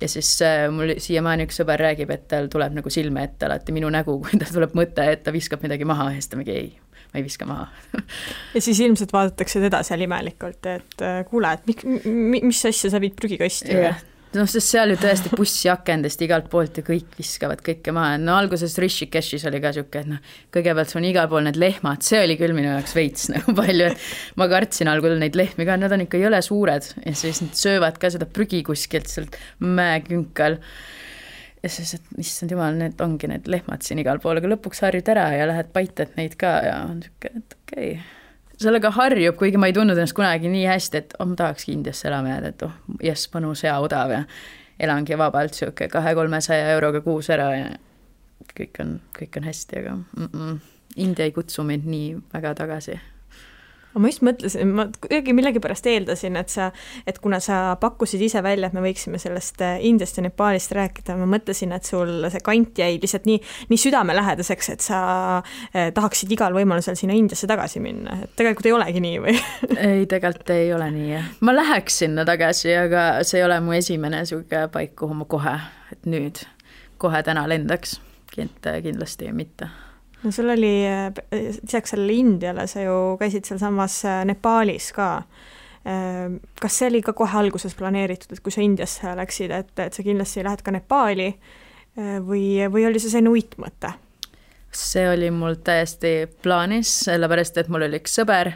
ja siis äh, mul siiamaani üks sõber räägib, et tal tuleb nagu silme ette alati minu nägu, kui tal tuleb mõte, et ta viskab midagi maha ja siis ta mingi ei ma ei viska maha. Ja siis ilmselt vaadatakse teda seal imelikult, et äh, kuule, et mik, mis asja sa viid prügikasti või? noh, sest seal ju tõesti bussiakendest igalt poolt ja kõik viskavad kõike maha, no alguses Rishikeshis oli ka niisugune, et noh, kõigepealt sul on igal pool need lehmad, see oli küll minu jaoks veits nagu palju, et ma kartsin algul neid lehmi ka, nad on ikka jõle suured. Ja siis nad söövad ka seda prügi kuskilt sealt mäekünkal ja siis, et issand jumal, need ongi need lehmad siin igal pool, aga lõpuks harjud ära ja lähed paitad neid ka ja on niisugune, et okei okay. sellega harjub, kuigi ma ei tundnud ennast kunagi nii hästi, et oh, ma tahakski Indiasse elama jääda, et oh, jess, mõnus hea odav ja elangi vabalt niisugune kahe-kolmesaja euroga kuus ära ja kõik on, kõik on hästi, aga mm -mm, India ei kutsu mind nii väga tagasi ma just mõtlesin, ma kuidagi millegipärast eeldasin, et sa, et kuna sa pakkusid ise välja, et me võiksime sellest äh, Indiast ja Nepaalist rääkida, ma mõtlesin, et sul see kant jäi lihtsalt nii, nii südamelähedaseks, et sa eh, tahaksid igal võimalusel sinna Indiasse tagasi minna, et tegelikult ei olegi nii või? Ei, tegelikult ei ole nii, jah. ma läheks sinna tagasi, aga see ei ole mu esimene niisugune paik, kuhu ma kohe, et nüüd, kohe täna lendaks, kindlasti mitte no sul oli, lisaks sellele Indiale sa ju käisid sealsamas äh, Nepaalis ka. Äh, kas see oli ka kohe alguses planeeritud, et kui sa Indiasse läksid, et, et sa kindlasti lähed ka Nepaali äh, või, või oli see selline uitmõte? see oli mul täiesti plaanis, sellepärast et mul oli üks sõber,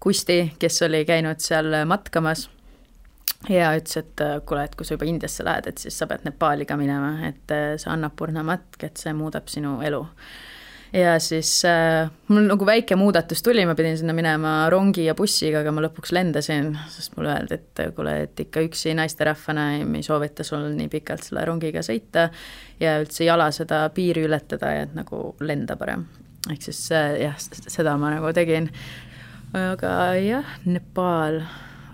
Kusti, kes oli käinud seal matkamas ja ütles, et kuule, et kui sa juba Indiasse lähed, et siis sa pead Nepaali ka minema, et see Annapurna matk, et see muudab sinu elu ja siis äh, mul nagu väike muudatus tuli, ma pidin sinna minema rongi ja bussiga, aga ma lõpuks lendasin, sest mulle öeldi, et kuule, et ikka üksi naisterahvana ei soovita sul nii pikalt selle rongiga sõita ja üldse jala seda piiri ületada ja et nagu lenda parem. ehk siis äh, jah, seda ma nagu tegin. aga jah, Nepaal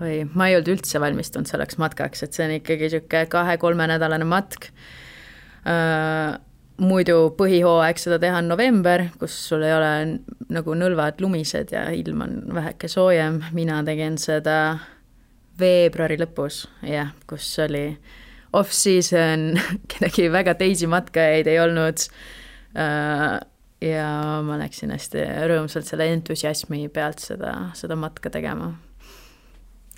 või ma ei olnud üldse valmistunud selleks matkaks, et see on ikkagi niisugune kahe-kolmenädalane matk äh, muidu põhihooaeg seda teha on november, kus sul ei ole nagu nõlvad lumised ja ilm on väheke soojem, mina tegin seda veebruari lõpus, jah, kus oli off-season, kedagi väga teisi matkajaid ei olnud. Äh, ja ma läksin hästi rõõmsalt selle entusiasmi pealt seda, seda matka tegema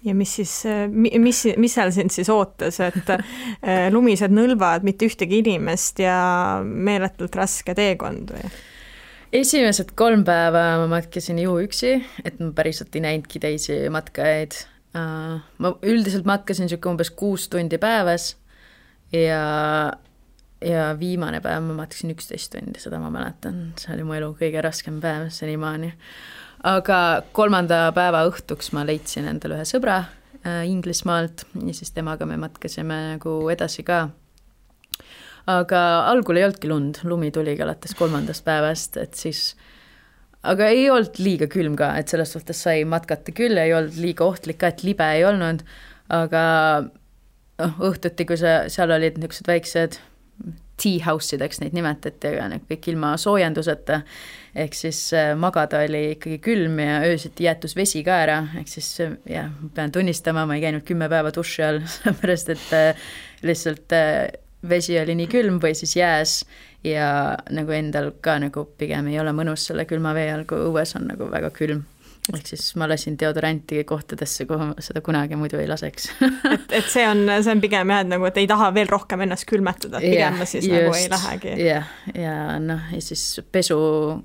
ja mis siis, mis, mis seal sind siis ootas, et äh, lumised nõlvad, mitte ühtegi inimest ja meeletult raske teekond või? esimesed kolm päeva ma matkasin juhuüksi, et ma päriselt ei näinudki teisi matkajaid. Äh, ma üldiselt matkasin niisugune umbes kuus tundi päevas ja ja viimane päev ma matkasin üksteist tundi, seda ma mäletan, see oli mu elu kõige raskem päev senimaani. Aga kolmanda päeva õhtuks ma leidsin endale ühe sõbra äh, Inglismaalt ja siis temaga me matkasime nagu edasi ka. Aga algul ei olnudki lund, lumi tuligi alates kolmandast päevast, et siis aga ei olnud liiga külm ka, et selles suhtes sai matkata küll, ei olnud liiga ohtlik ka, et libe ei olnud, aga noh, õhtuti, kui sa, seal olid niisugused väiksed tea house ideks neid nimetati, aga need kõik ilma soojenduseta, ehk siis äh, magada oli ikkagi külm ja öösiti jäetus vesi ka ära, ehk siis äh, jah, pean tunnistama, ma ei käinud kümme päeva duši all, sellepärast et äh, lihtsalt vesi oli nii külm või siis jääs ja nagu endal ka nagu pigem ei ole mõnus selle külma vee all, kui õues on nagu väga külm ehk siis ma lasin deodoranti kohtadesse, kuhu ma seda kunagi muidu ei laseks et, et see on, see on pigem jah, et nagu, et ei taha veel rohkem ennast külmetada, et pigem yeah, ma siis just, nagu ei lähegi. jah, ja noh, ja siis pesu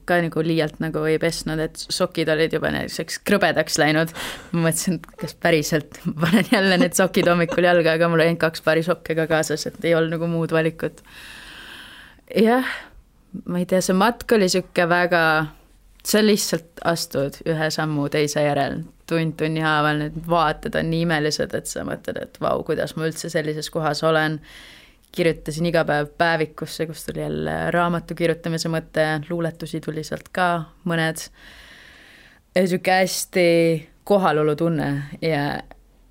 ka nagu liialt nagu ei pesnud, et sokid olid juba näiteks krõbedaks läinud. ma mõtlesin, et kas päriselt ma panen jälle need sokid hommikul jalga, aga mul oli ainult kaks paari sokke ka kaasas, et ei olnud nagu muud valikut. jah, ma ei tea, see matk oli niisugune väga sa lihtsalt astud ühe sammu teise järel, tund tunni haaval, need vaated on nii imelised, et sa mõtled, et vau, kuidas ma üldse sellises kohas olen. kirjutasin iga päev päevikusse, kus tuli jälle raamatu kirjutamise mõte, luuletusi tuli sealt ka mõned. niisugune hästi kohalolutunne ja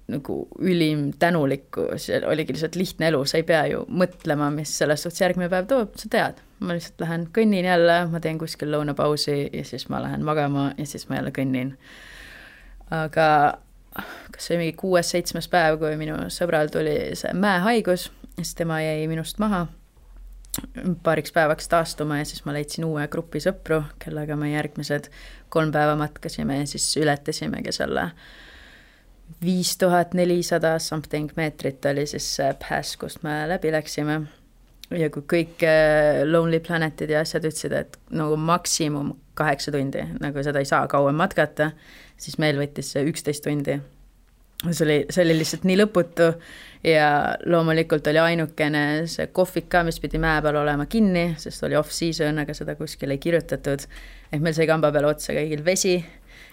nagu ülim tänulikkus ja oligi lihtsalt lihtne elu, sa ei pea ju mõtlema, mis selles suhtes järgmine päev toob, sa tead. Ma lihtsalt lähen kõnnin jälle, ma teen kuskil lõunapausi ja siis ma lähen magama ja siis ma jälle kõnnin. aga kas see oli mingi kuues-seitsmes päev, kui minu sõbral tuli see mäehaigus, siis tema jäi minust maha paariks päevaks taastuma ja siis ma leidsin uue grupi sõpru, kellega me järgmised kolm päeva matkasime ja siis ületasimegi selle viis tuhat nelisada something meetrit oli siis see pass, kust me läbi läksime. Ja kui kõik äh, Lonely Planetid ja asjad ütlesid, et nagu maksimum kaheksa tundi, nagu seda ei saa kauem matkata, siis meil võttis see üksteist tundi. see oli, see oli lihtsalt nii lõputu ja loomulikult oli ainukene see kohvik ka, mis pidi mäe peal olema kinni, sest oli off-season, aga seda kuskil ei kirjutatud. ehk meil sai kamba peale otsa kõigil vesi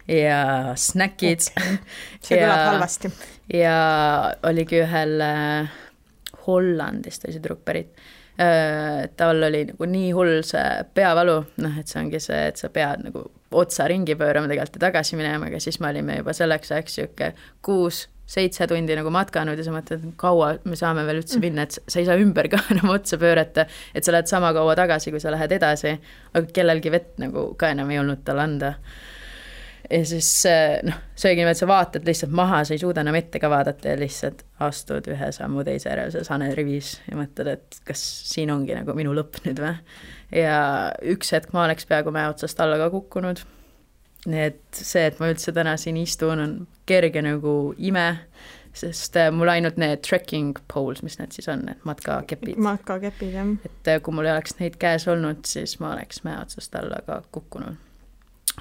ja snäkid. see kõlab halvasti. ja oligi ühel äh, Hollandist oli see tüdruk pärit tal oli nagu nii hull see peavalu, noh, et see ongi see, et sa pead nagu otsa ringi pöörama tegelikult ja tagasi minema, aga siis me olime juba selleks ajaks niisugune kuus seitse tundi nagu matkanud ja sa mõtled, kaua me saame veel üldse minna, et sa ei saa ümber ka enam otsa pöörata, et sa lähed sama kaua tagasi, kui sa lähed edasi, aga kellelgi vett nagu ka enam ei olnud tal anda ja siis noh, see oligi niimoodi, et sa vaatad lihtsalt maha, sa ei suuda enam ette ka vaadata ja lihtsalt astud ühe sammu teise järel seal sanerivis ja mõtled, et kas siin ongi nagu minu lõpp nüüd või. ja üks hetk ma oleks peaaegu mäe otsast alla ka kukkunud. nii et see, et ma üldse täna siin istun, on kerge nagu ime, sest äh, mul ainult need trekking poles, mis need siis on, need matkakepid. matkakepid, jah. et äh, kui mul ei oleks neid käes olnud, siis ma oleks mäe otsast alla ka kukkunud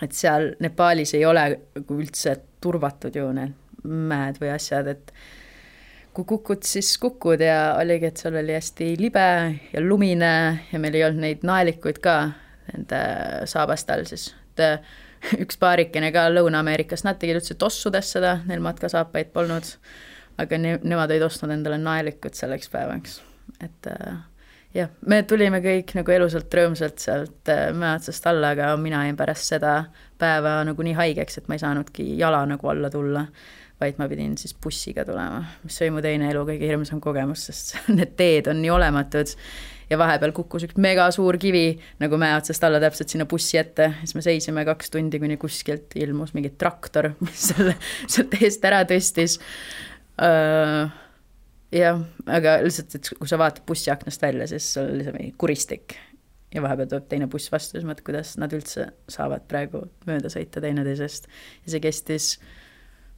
et seal Nepaalis ei ole üldse turvatud ju need mäed või asjad, et kui kukud, siis kukud ja oligi, et seal oli hästi libe ja lumine ja meil ei olnud neid naelikuid ka nende saabaste all siis, et üks paarikene ka Lõuna-Ameerikast, nad tegid üldse tossudest seda, neil matkasaapaid polnud, aga ne-, nemad olid ostnud endale naelikut selleks päevaks, et äh, jah, me tulime kõik nagu elusalt rõõmsalt sealt äh, mäe otsast alla, aga mina jäin pärast seda päeva nagu nii haigeks, et ma ei saanudki jala nagu alla tulla, vaid ma pidin siis bussiga tulema, mis oli mu teine elu kõige hirmsam kogemus, sest need teed on nii olematud ja vahepeal kukkus üks megasuur kivi nagu mäe otsast alla täpselt sinna bussi ette, siis me seisime kaks tundi, kuni kuskilt ilmus mingi traktor, mis selle sealt eest ära tõstis. Uh, jah, aga lihtsalt, et kui sa vaatad bussi aknast välja, siis sul oli see mingi kuristik ja vahepeal tuleb teine buss vastu, siis mõtled, kuidas nad üldse saavad praegu mööda sõita teineteisest. ja see kestis,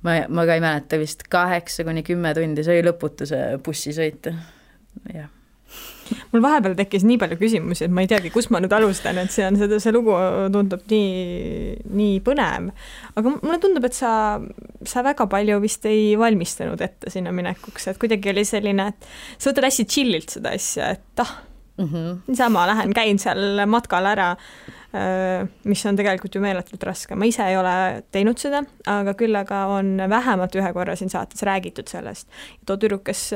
ma, ma ka ei mäleta, vist kaheksa kuni kümme tundi, see oli lõputu, see bussisõit, jah mul vahepeal tekkis nii palju küsimusi, et ma ei teagi, kust ma nüüd alustan, et see on, seda, see lugu tundub nii, nii põnev. aga mulle tundub, et sa, sa väga palju vist ei valmistunud ette sinna minekuks, et kuidagi oli selline, et sa võtad hästi chill'ilt seda asja, et ah, mm. -hmm. niisama lähen, käin seal matkal ära, mis on tegelikult ju meeletult raske, ma ise ei ole teinud seda, aga küll aga on vähemalt ühe korra siin saates räägitud sellest. too tüdruk, kes,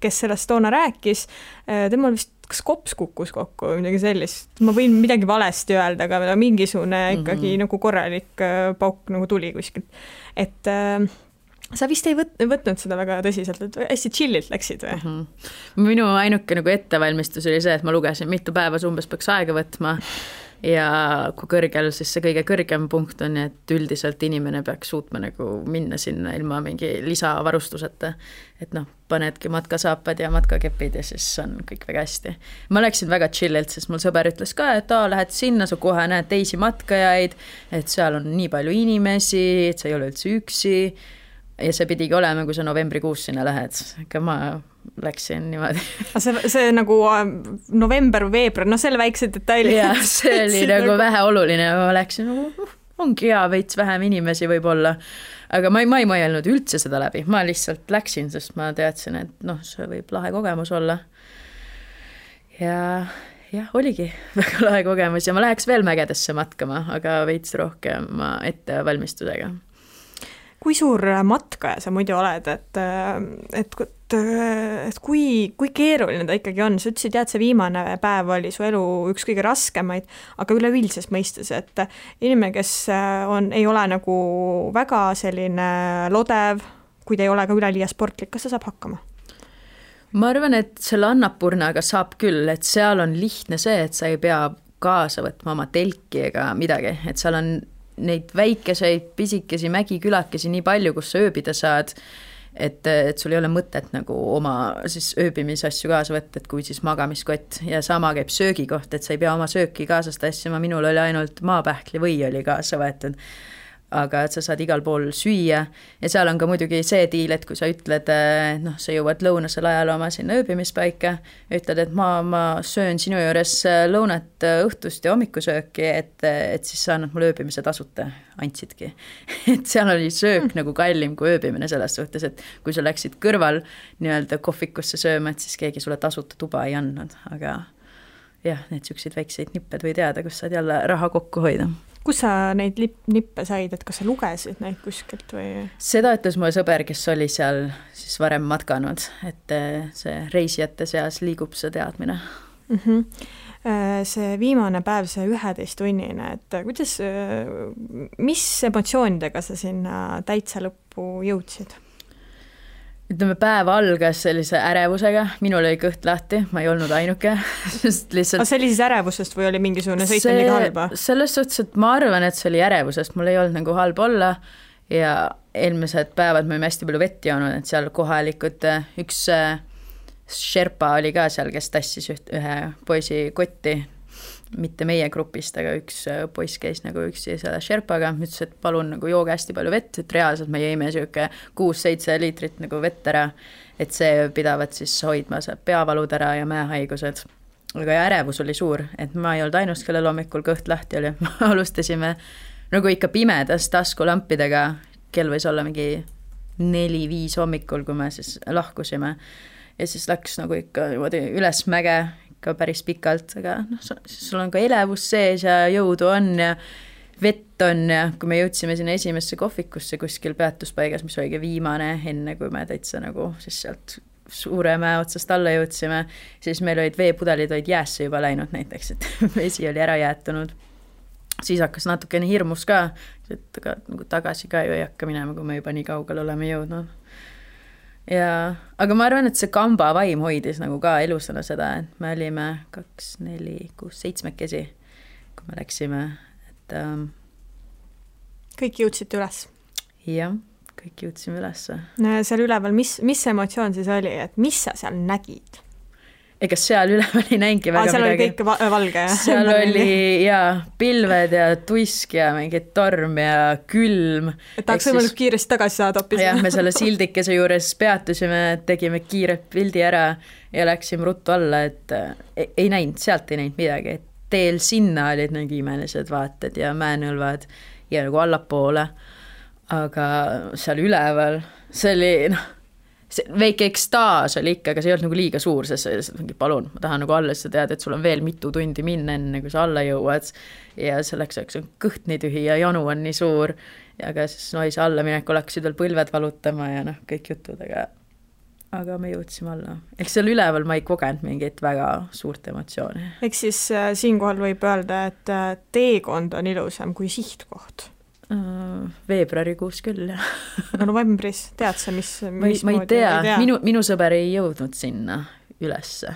kes sellest toona rääkis, temal vist kas kops kukkus kokku või midagi sellist, ma võin midagi valesti öelda, aga mingisugune ikkagi mm -hmm. nagu korralik pauk nagu tuli kuskilt. et äh, sa vist ei võt-, võtnud seda väga tõsiselt, et hästi chill'ilt läksid või mm? -hmm. minu ainuke nagu ettevalmistus oli see, et ma lugesin, mitu päeva see umbes peaks aega võtma ja kui kõrgel siis see kõige kõrgem punkt on, et üldiselt inimene peaks suutma nagu minna sinna ilma mingi lisavarustuseta. et noh, panedki matkasaapad ja matkakepid ja siis on kõik väga hästi. ma läksin väga chill'ilt, sest mul sõber ütles ka, et aa, lähed sinna, sa kohe näed teisi matkajaid, et seal on nii palju inimesi, et sa ei ole üldse üksi ja see pidigi olema, kui sa novembrikuus sinna lähed, aga ma läksin niimoodi. see, see nagu äh, november veebruar, noh, selle väikse detaili. jah, see oli nagu, nagu väheoluline, ma läksin nagu ongi hea, veits vähem inimesi võib-olla. aga ma ei, ma ei mõelnud üldse seda läbi, ma lihtsalt läksin, sest ma teadsin, et noh, see võib lahe kogemus olla. ja jah, oligi väga lahe kogemus ja ma läheks veel mägedesse matkama, aga veits rohkema ettevalmistusega kui suur matkaja sa muidu oled, et, et, et, et kui, kui keeruline ta ikkagi on, sa ütlesid jah, et see viimane päev oli su elu üks kõige raskemaid, aga üleüldises mõistes, et inimene, kes on, ei ole nagu väga selline lodev, kui ta ei ole ka üleliia sportlik, kas ta saab hakkama? ma arvan, et selle Annapurnaga saab küll, et seal on lihtne see, et sa ei pea kaasa võtma oma telki ega midagi, et seal on neid väikeseid pisikesi mägikülakesi nii palju, kus sa ööbida saad, et, et sul ei ole mõtet nagu oma siis ööbimisasju kaasa võtta, et kui siis magamiskott ja sama käib söögi kohta, et sa ei pea oma sööki kaasast tassima, minul oli ainult maapähkli või oli kaasa võetud aga et sa saad igal pool süüa ja seal on ka muidugi see diil, et kui sa ütled, eh, noh, sa jõuad lõunasel ajal oma sinna ööbimispaika, ütled, et ma, ma söön sinu juures eh, lõunat, eh, õhtust ja hommikusööki, et, et siis sa annad mulle ööbimise tasuta, andsidki. et seal oli söök mm. nagu kallim kui ööbimine selles suhtes, et kui sa läksid kõrval nii-öelda kohvikusse sööma, et siis keegi sulle tasuta tuba ei andnud, aga jah, need niisuguseid väikseid nipped või teada, kus saad jälle raha kokku hoida kus sa neid lip-, nippe said, et kas sa lugesid neid kuskilt või? seda ütles mulle sõber, kes oli seal siis varem matkanud, et eh, see reisijate seas liigub see teadmine mm. -hmm. See viimane päev, see üheteisttunnine, et kuidas, mis emotsioonidega sa sinna täitsa lõppu jõudsid? Ütleme, päev algas sellise ärevusega, minul oli kõht lahti, ma ei olnud ainuke, sest lihtsalt aga see oli siis ärevusest või oli mingisugune sõit see... midagi halba? selles suhtes, et ma arvan, et see oli ärevusest, mul ei olnud nagu halb olla ja eelmised päevad me olime hästi palju vett joonud, et seal kohalikud, üks Sherpa oli ka seal, kes tassis üht, ühe poisi kotti mitte meie grupist, aga üks äh, poiss käis nagu üksi selle Sherpaga, ütles, et palun nagu jooge hästi palju vett, et reaalselt me jõime niisugune kuus-seitse liitrit nagu vett ära, et see pidavat siis hoidma see peavalud ära ja mäehaigused. aga ärevus oli suur, et ma ei olnud ainus, kellel hommikul kõht lahti oli, alustasime nagu ikka pimedas taskulampidega, kell võis olla mingi neli-viis hommikul, kui me siis lahkusime. Ja siis läks nagu ikka niimoodi üles mäge ikka päris pikalt, aga noh, sul on ka elevus sees ja jõudu on ja vett on ja kui me jõudsime sinna esimesse kohvikusse kuskil peatuspaigas, mis oligi viimane, enne kui me täitsa nagu siis sealt suure mäe otsast alla jõudsime, siis meil olid veepudelid olid jäässe juba läinud näiteks, et vesi oli ära jäätunud. siis hakkas natukene hirmus ka, et aga nagu tagasi ka ju ei hakka minema, kui me juba nii kaugele oleme jõudnud ja, aga ma arvan, et see kamba vaim hoidis nagu ka elusana seda, et me olime kaks, neli, kuus, seitsmekesi, kui me läksime, et ähm,. kõik jõudsite üles? jah, kõik jõudsime ülesse. seal üleval, mis, mis emotsioon siis oli, et mis sa seal nägid? Ega seal üleval ei näinudki väga Aa, seal midagi. oli kõik va valge, jah? seal oli jaa, pilved ja tuisk ja mingi torm ja külm. et tahaks võimalikult kiiresti tagasi saada hoopis. jah, me selle sildikese juures peatusime, tegime kiiret pildi ära ja läksime ruttu alla, et ei, ei näinud, sealt ei näinud midagi, et teel sinna olid nagu imelised vaated ja mäenõlvad ja nagu allapoole. aga seal üleval, see oli noh see väike ekstaas oli ikka, aga see ei olnud nagu liiga suur, sest see lihtsalt mingi palun, ma tahan nagu alla, sest sa tead, et sul on veel mitu tundi minna, enne kui sa alla jõuad. ja selleks ajaks on kõht nii tühi ja janu on nii suur. aga siis naise allaminekul hakkasid veel põlved valutama ja noh, kõik jutud, aga aga me jõudsime alla. eks seal üleval ma ei kogenud mingit väga suurt emotsiooni. ehk siis äh, siinkohal võib öelda, et äh, teekond on ilusam kui sihtkoht? Veebruarikuus küll, jah aga novembris, tead sa, mis, ei, ma ei tea, minu, minu sõber ei jõudnud sinna ülesse.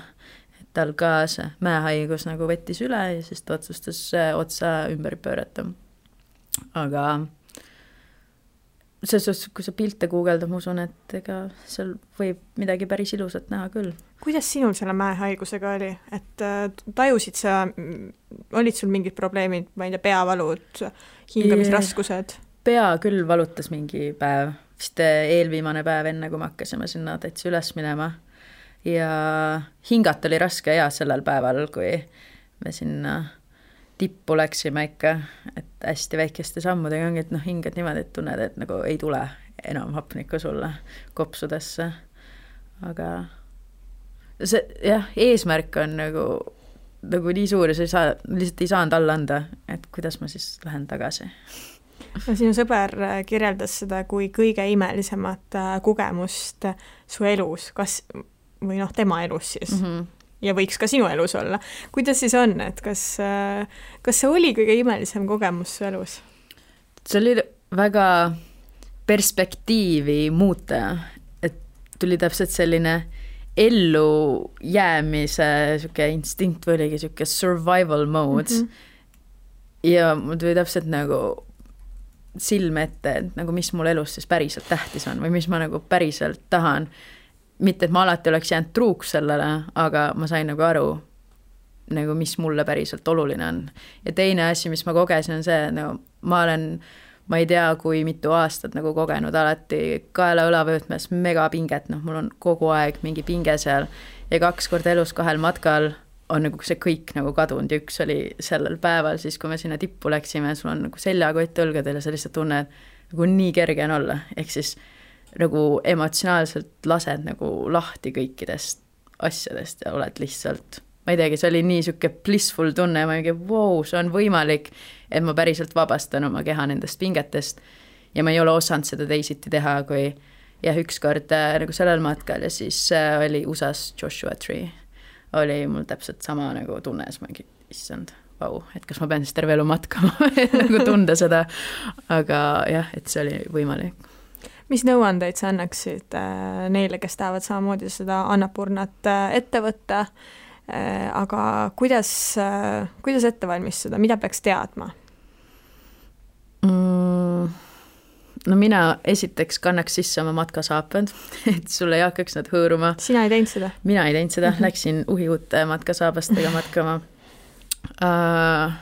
tal ka see mäehaigus nagu võttis üle ja siis ta otsustas äh, otsa ümber pöörata. aga selles suhtes, kui sa pilte guugeldad, ma usun, et ega seal võib midagi päris ilusat näha küll. Kuidas sinul selle mäehaigusega oli, et äh, tajusid sa, olid sul mingid probleemid, ma ei tea, peavalud, hingamisraskused? pea küll valutas mingi päev, vist äh, eelviimane päev, enne kui me hakkasime sinna täitsa üles minema. ja hingata oli raske ja sellel päeval, kui me sinna tippu läksime ikka, et hästi väikeste sammudega ongi, et noh, hingad niimoodi, et tunned, et nagu ei tule enam hapnikku sulle kopsudesse. aga see jah, eesmärk on nagu, nagu nii suur ja sa ei saa, lihtsalt ei saanud alla anda, et kuidas ma siis lähen tagasi. no sinu sõber kirjeldas seda kui kõige imelisemat äh, kogemust su elus, kas, või noh, tema elus siis mm. -hmm ja võiks ka sinu elus olla. kuidas siis on, et kas, kas see oli kõige imelisem kogemus su elus? see oli väga perspektiivi muuta, et tuli täpselt selline ellujäämise sihuke instinkt või oligi sihuke survival mode mm. -hmm. ja mul tuli täpselt nagu silme ette, et nagu mis mul elus siis päriselt tähtis on või mis ma nagu päriselt tahan mitte, et ma alati oleks jäänud truuks sellele, aga ma sain nagu aru, nagu mis mulle päriselt oluline on. ja teine asi, mis ma kogesin, on see, no ma olen, ma ei tea, kui mitu aastat nagu kogenud alati kaela-õlavöötmes megapinget, noh, mul on kogu aeg mingi pinge seal ja kaks korda elus kahel matkal on nagu see kõik nagu kadunud ja üks oli sellel päeval siis, kui me sinna tippu läksime, sul on nagu seljakott õlgadel ja sa lihtsalt tunned, nagu nii kerge on olla, ehk siis nagu emotsionaalselt lased nagu lahti kõikidest asjadest ja oled lihtsalt, ma ei teagi, see oli nii niisugune blissful tunne ma mingi vau wow,, see on võimalik, et ma päriselt vabastan oma keha nendest pingetest. Ja ma ei ole osanud seda teisiti teha, kui jah, ükskord äh, nagu sellel matkal ja siis äh, oli USA-s Joshua Tree, oli mul täpselt sama nagu tunne, siis ma mingi, issand, vau, et kas ma pean siis terve elu matkama nagu tunda seda, aga jah, et see oli võimalik. Mis nõuandeid sa annaksid äh, neile, kes tahavad samamoodi seda annapurnat äh, ette võtta, äh, aga kuidas, kuidas ette valmistuda, mida peaks teadma mm.? no mina esiteks kannaks sisse oma matkasaapad, et sul ei hakkaks nad hõõruma. sina ei teinud seda? mina ei teinud seda, läksin uhiuute matkasaabastega matkama uh,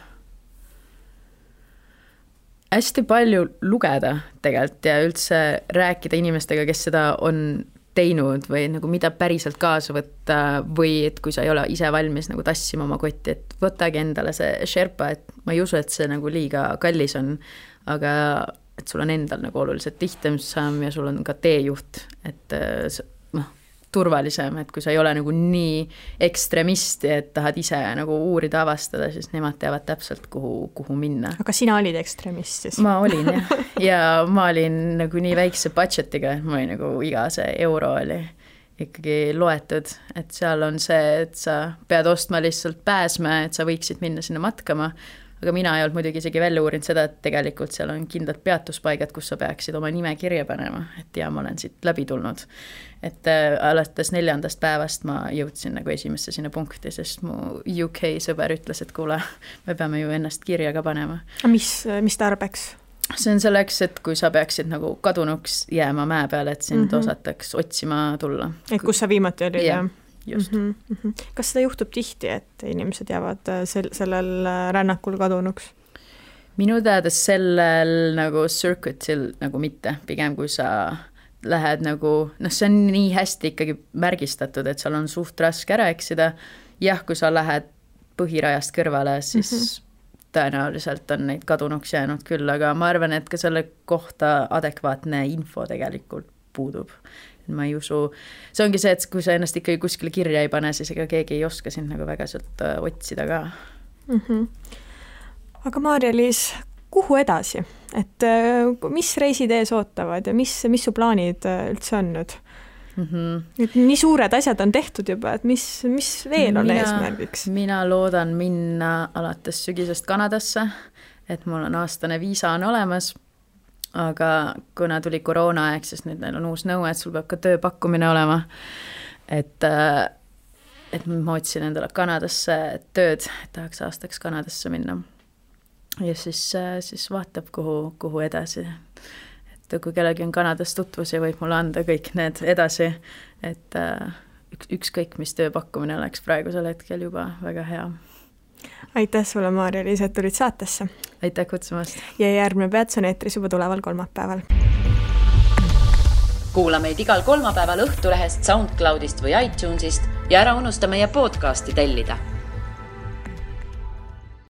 hästi palju lugeda tegelikult ja üldse rääkida inimestega, kes seda on teinud või nagu mida päriselt kaasa võtta või et kui sa ei ole ise valmis nagu tassima oma kotti, et võtagi endale see Sherpa, et ma ei usu, et see nagu liiga kallis on, aga et sul on endal nagu oluliselt lihtsam ja sul on ka teejuht, et turvalisem, et kui sa ei ole nagu nii ekstremist, et tahad ise nagu uurida, avastada, siis nemad teavad täpselt, kuhu, kuhu minna. aga sina olid ekstremist siis? ma olin jah, ja ma olin nagu nii väikse budget'iga, et mul oli nagu iga see euro oli ikkagi loetud, et seal on see, et sa pead ostma lihtsalt pääsme, et sa võiksid minna sinna matkama, aga mina ei olnud muidugi isegi välja uurinud seda, et tegelikult seal on kindlad peatuspaigad, kus sa peaksid oma nime kirja panema, et ja ma olen siit läbi tulnud et äh, alates neljandast päevast ma jõudsin nagu esimesse sinna punkti, sest mu UK sõber ütles, et kuule, me peame ju ennast kirja ka panema. mis, mis tarbeks? see on selleks, et kui sa peaksid nagu kadunuks jääma mäe peale, et sind mm -hmm. osataks otsima tulla. et kus sa viimati olid, jah? Just mm. -hmm. kas seda juhtub tihti, et inimesed jäävad äh, sel, sellel äh, rännakul kadunuks? minu teada sellel nagu circuit'il nagu mitte, pigem kui sa lähed nagu noh, see on nii hästi ikkagi märgistatud, et seal on suht raske ära eksida. jah, kui sa lähed põhirajast kõrvale, siis mm -hmm. tõenäoliselt on neid kadunuks jäänud küll, aga ma arvan, et ka selle kohta adekvaatne info tegelikult puudub. Ma ei usu, see ongi see, et kui sa ennast ikkagi kuskile kirja ei pane, siis ega keegi ei oska sind nagu väga sealt äh, otsida ka mm. -hmm. aga Maarja-Liis, kuhu edasi, et äh, mis reisid ees ootavad ja mis, mis su plaanid äh, üldse on nüüd? Mm -hmm. et nii suured asjad on tehtud juba, et mis, mis veel on mina, eesmärgiks? mina loodan minna alates sügisest Kanadasse, et mul on aastane viisa on olemas aga kuna tuli koroonaaeg, siis nüüd neil on uus nõue, et sul peab ka tööpakkumine olema. et, äh, et ma otsin endale Kanadasse tööd, tahaks aastaks Kanadasse minna. ja siis, äh, siis vaatab, kuhu, kuhu edasi. et kui kellelgi on Kanadas tutvusi, võib mulle anda kõik need edasi, et äh, üks, ükskõik mis tööpakkumine oleks praegusel hetkel juba väga hea aitäh sulle, Maarja-Liis, et tulid saatesse. aitäh kutsumast. ja järgmine Peats on eetris juba tuleval kolmapäeval. kuula meid igal kolmapäeval Õhtulehest, SoundCloudist või iTunesist ja ära unusta meie podcasti tellida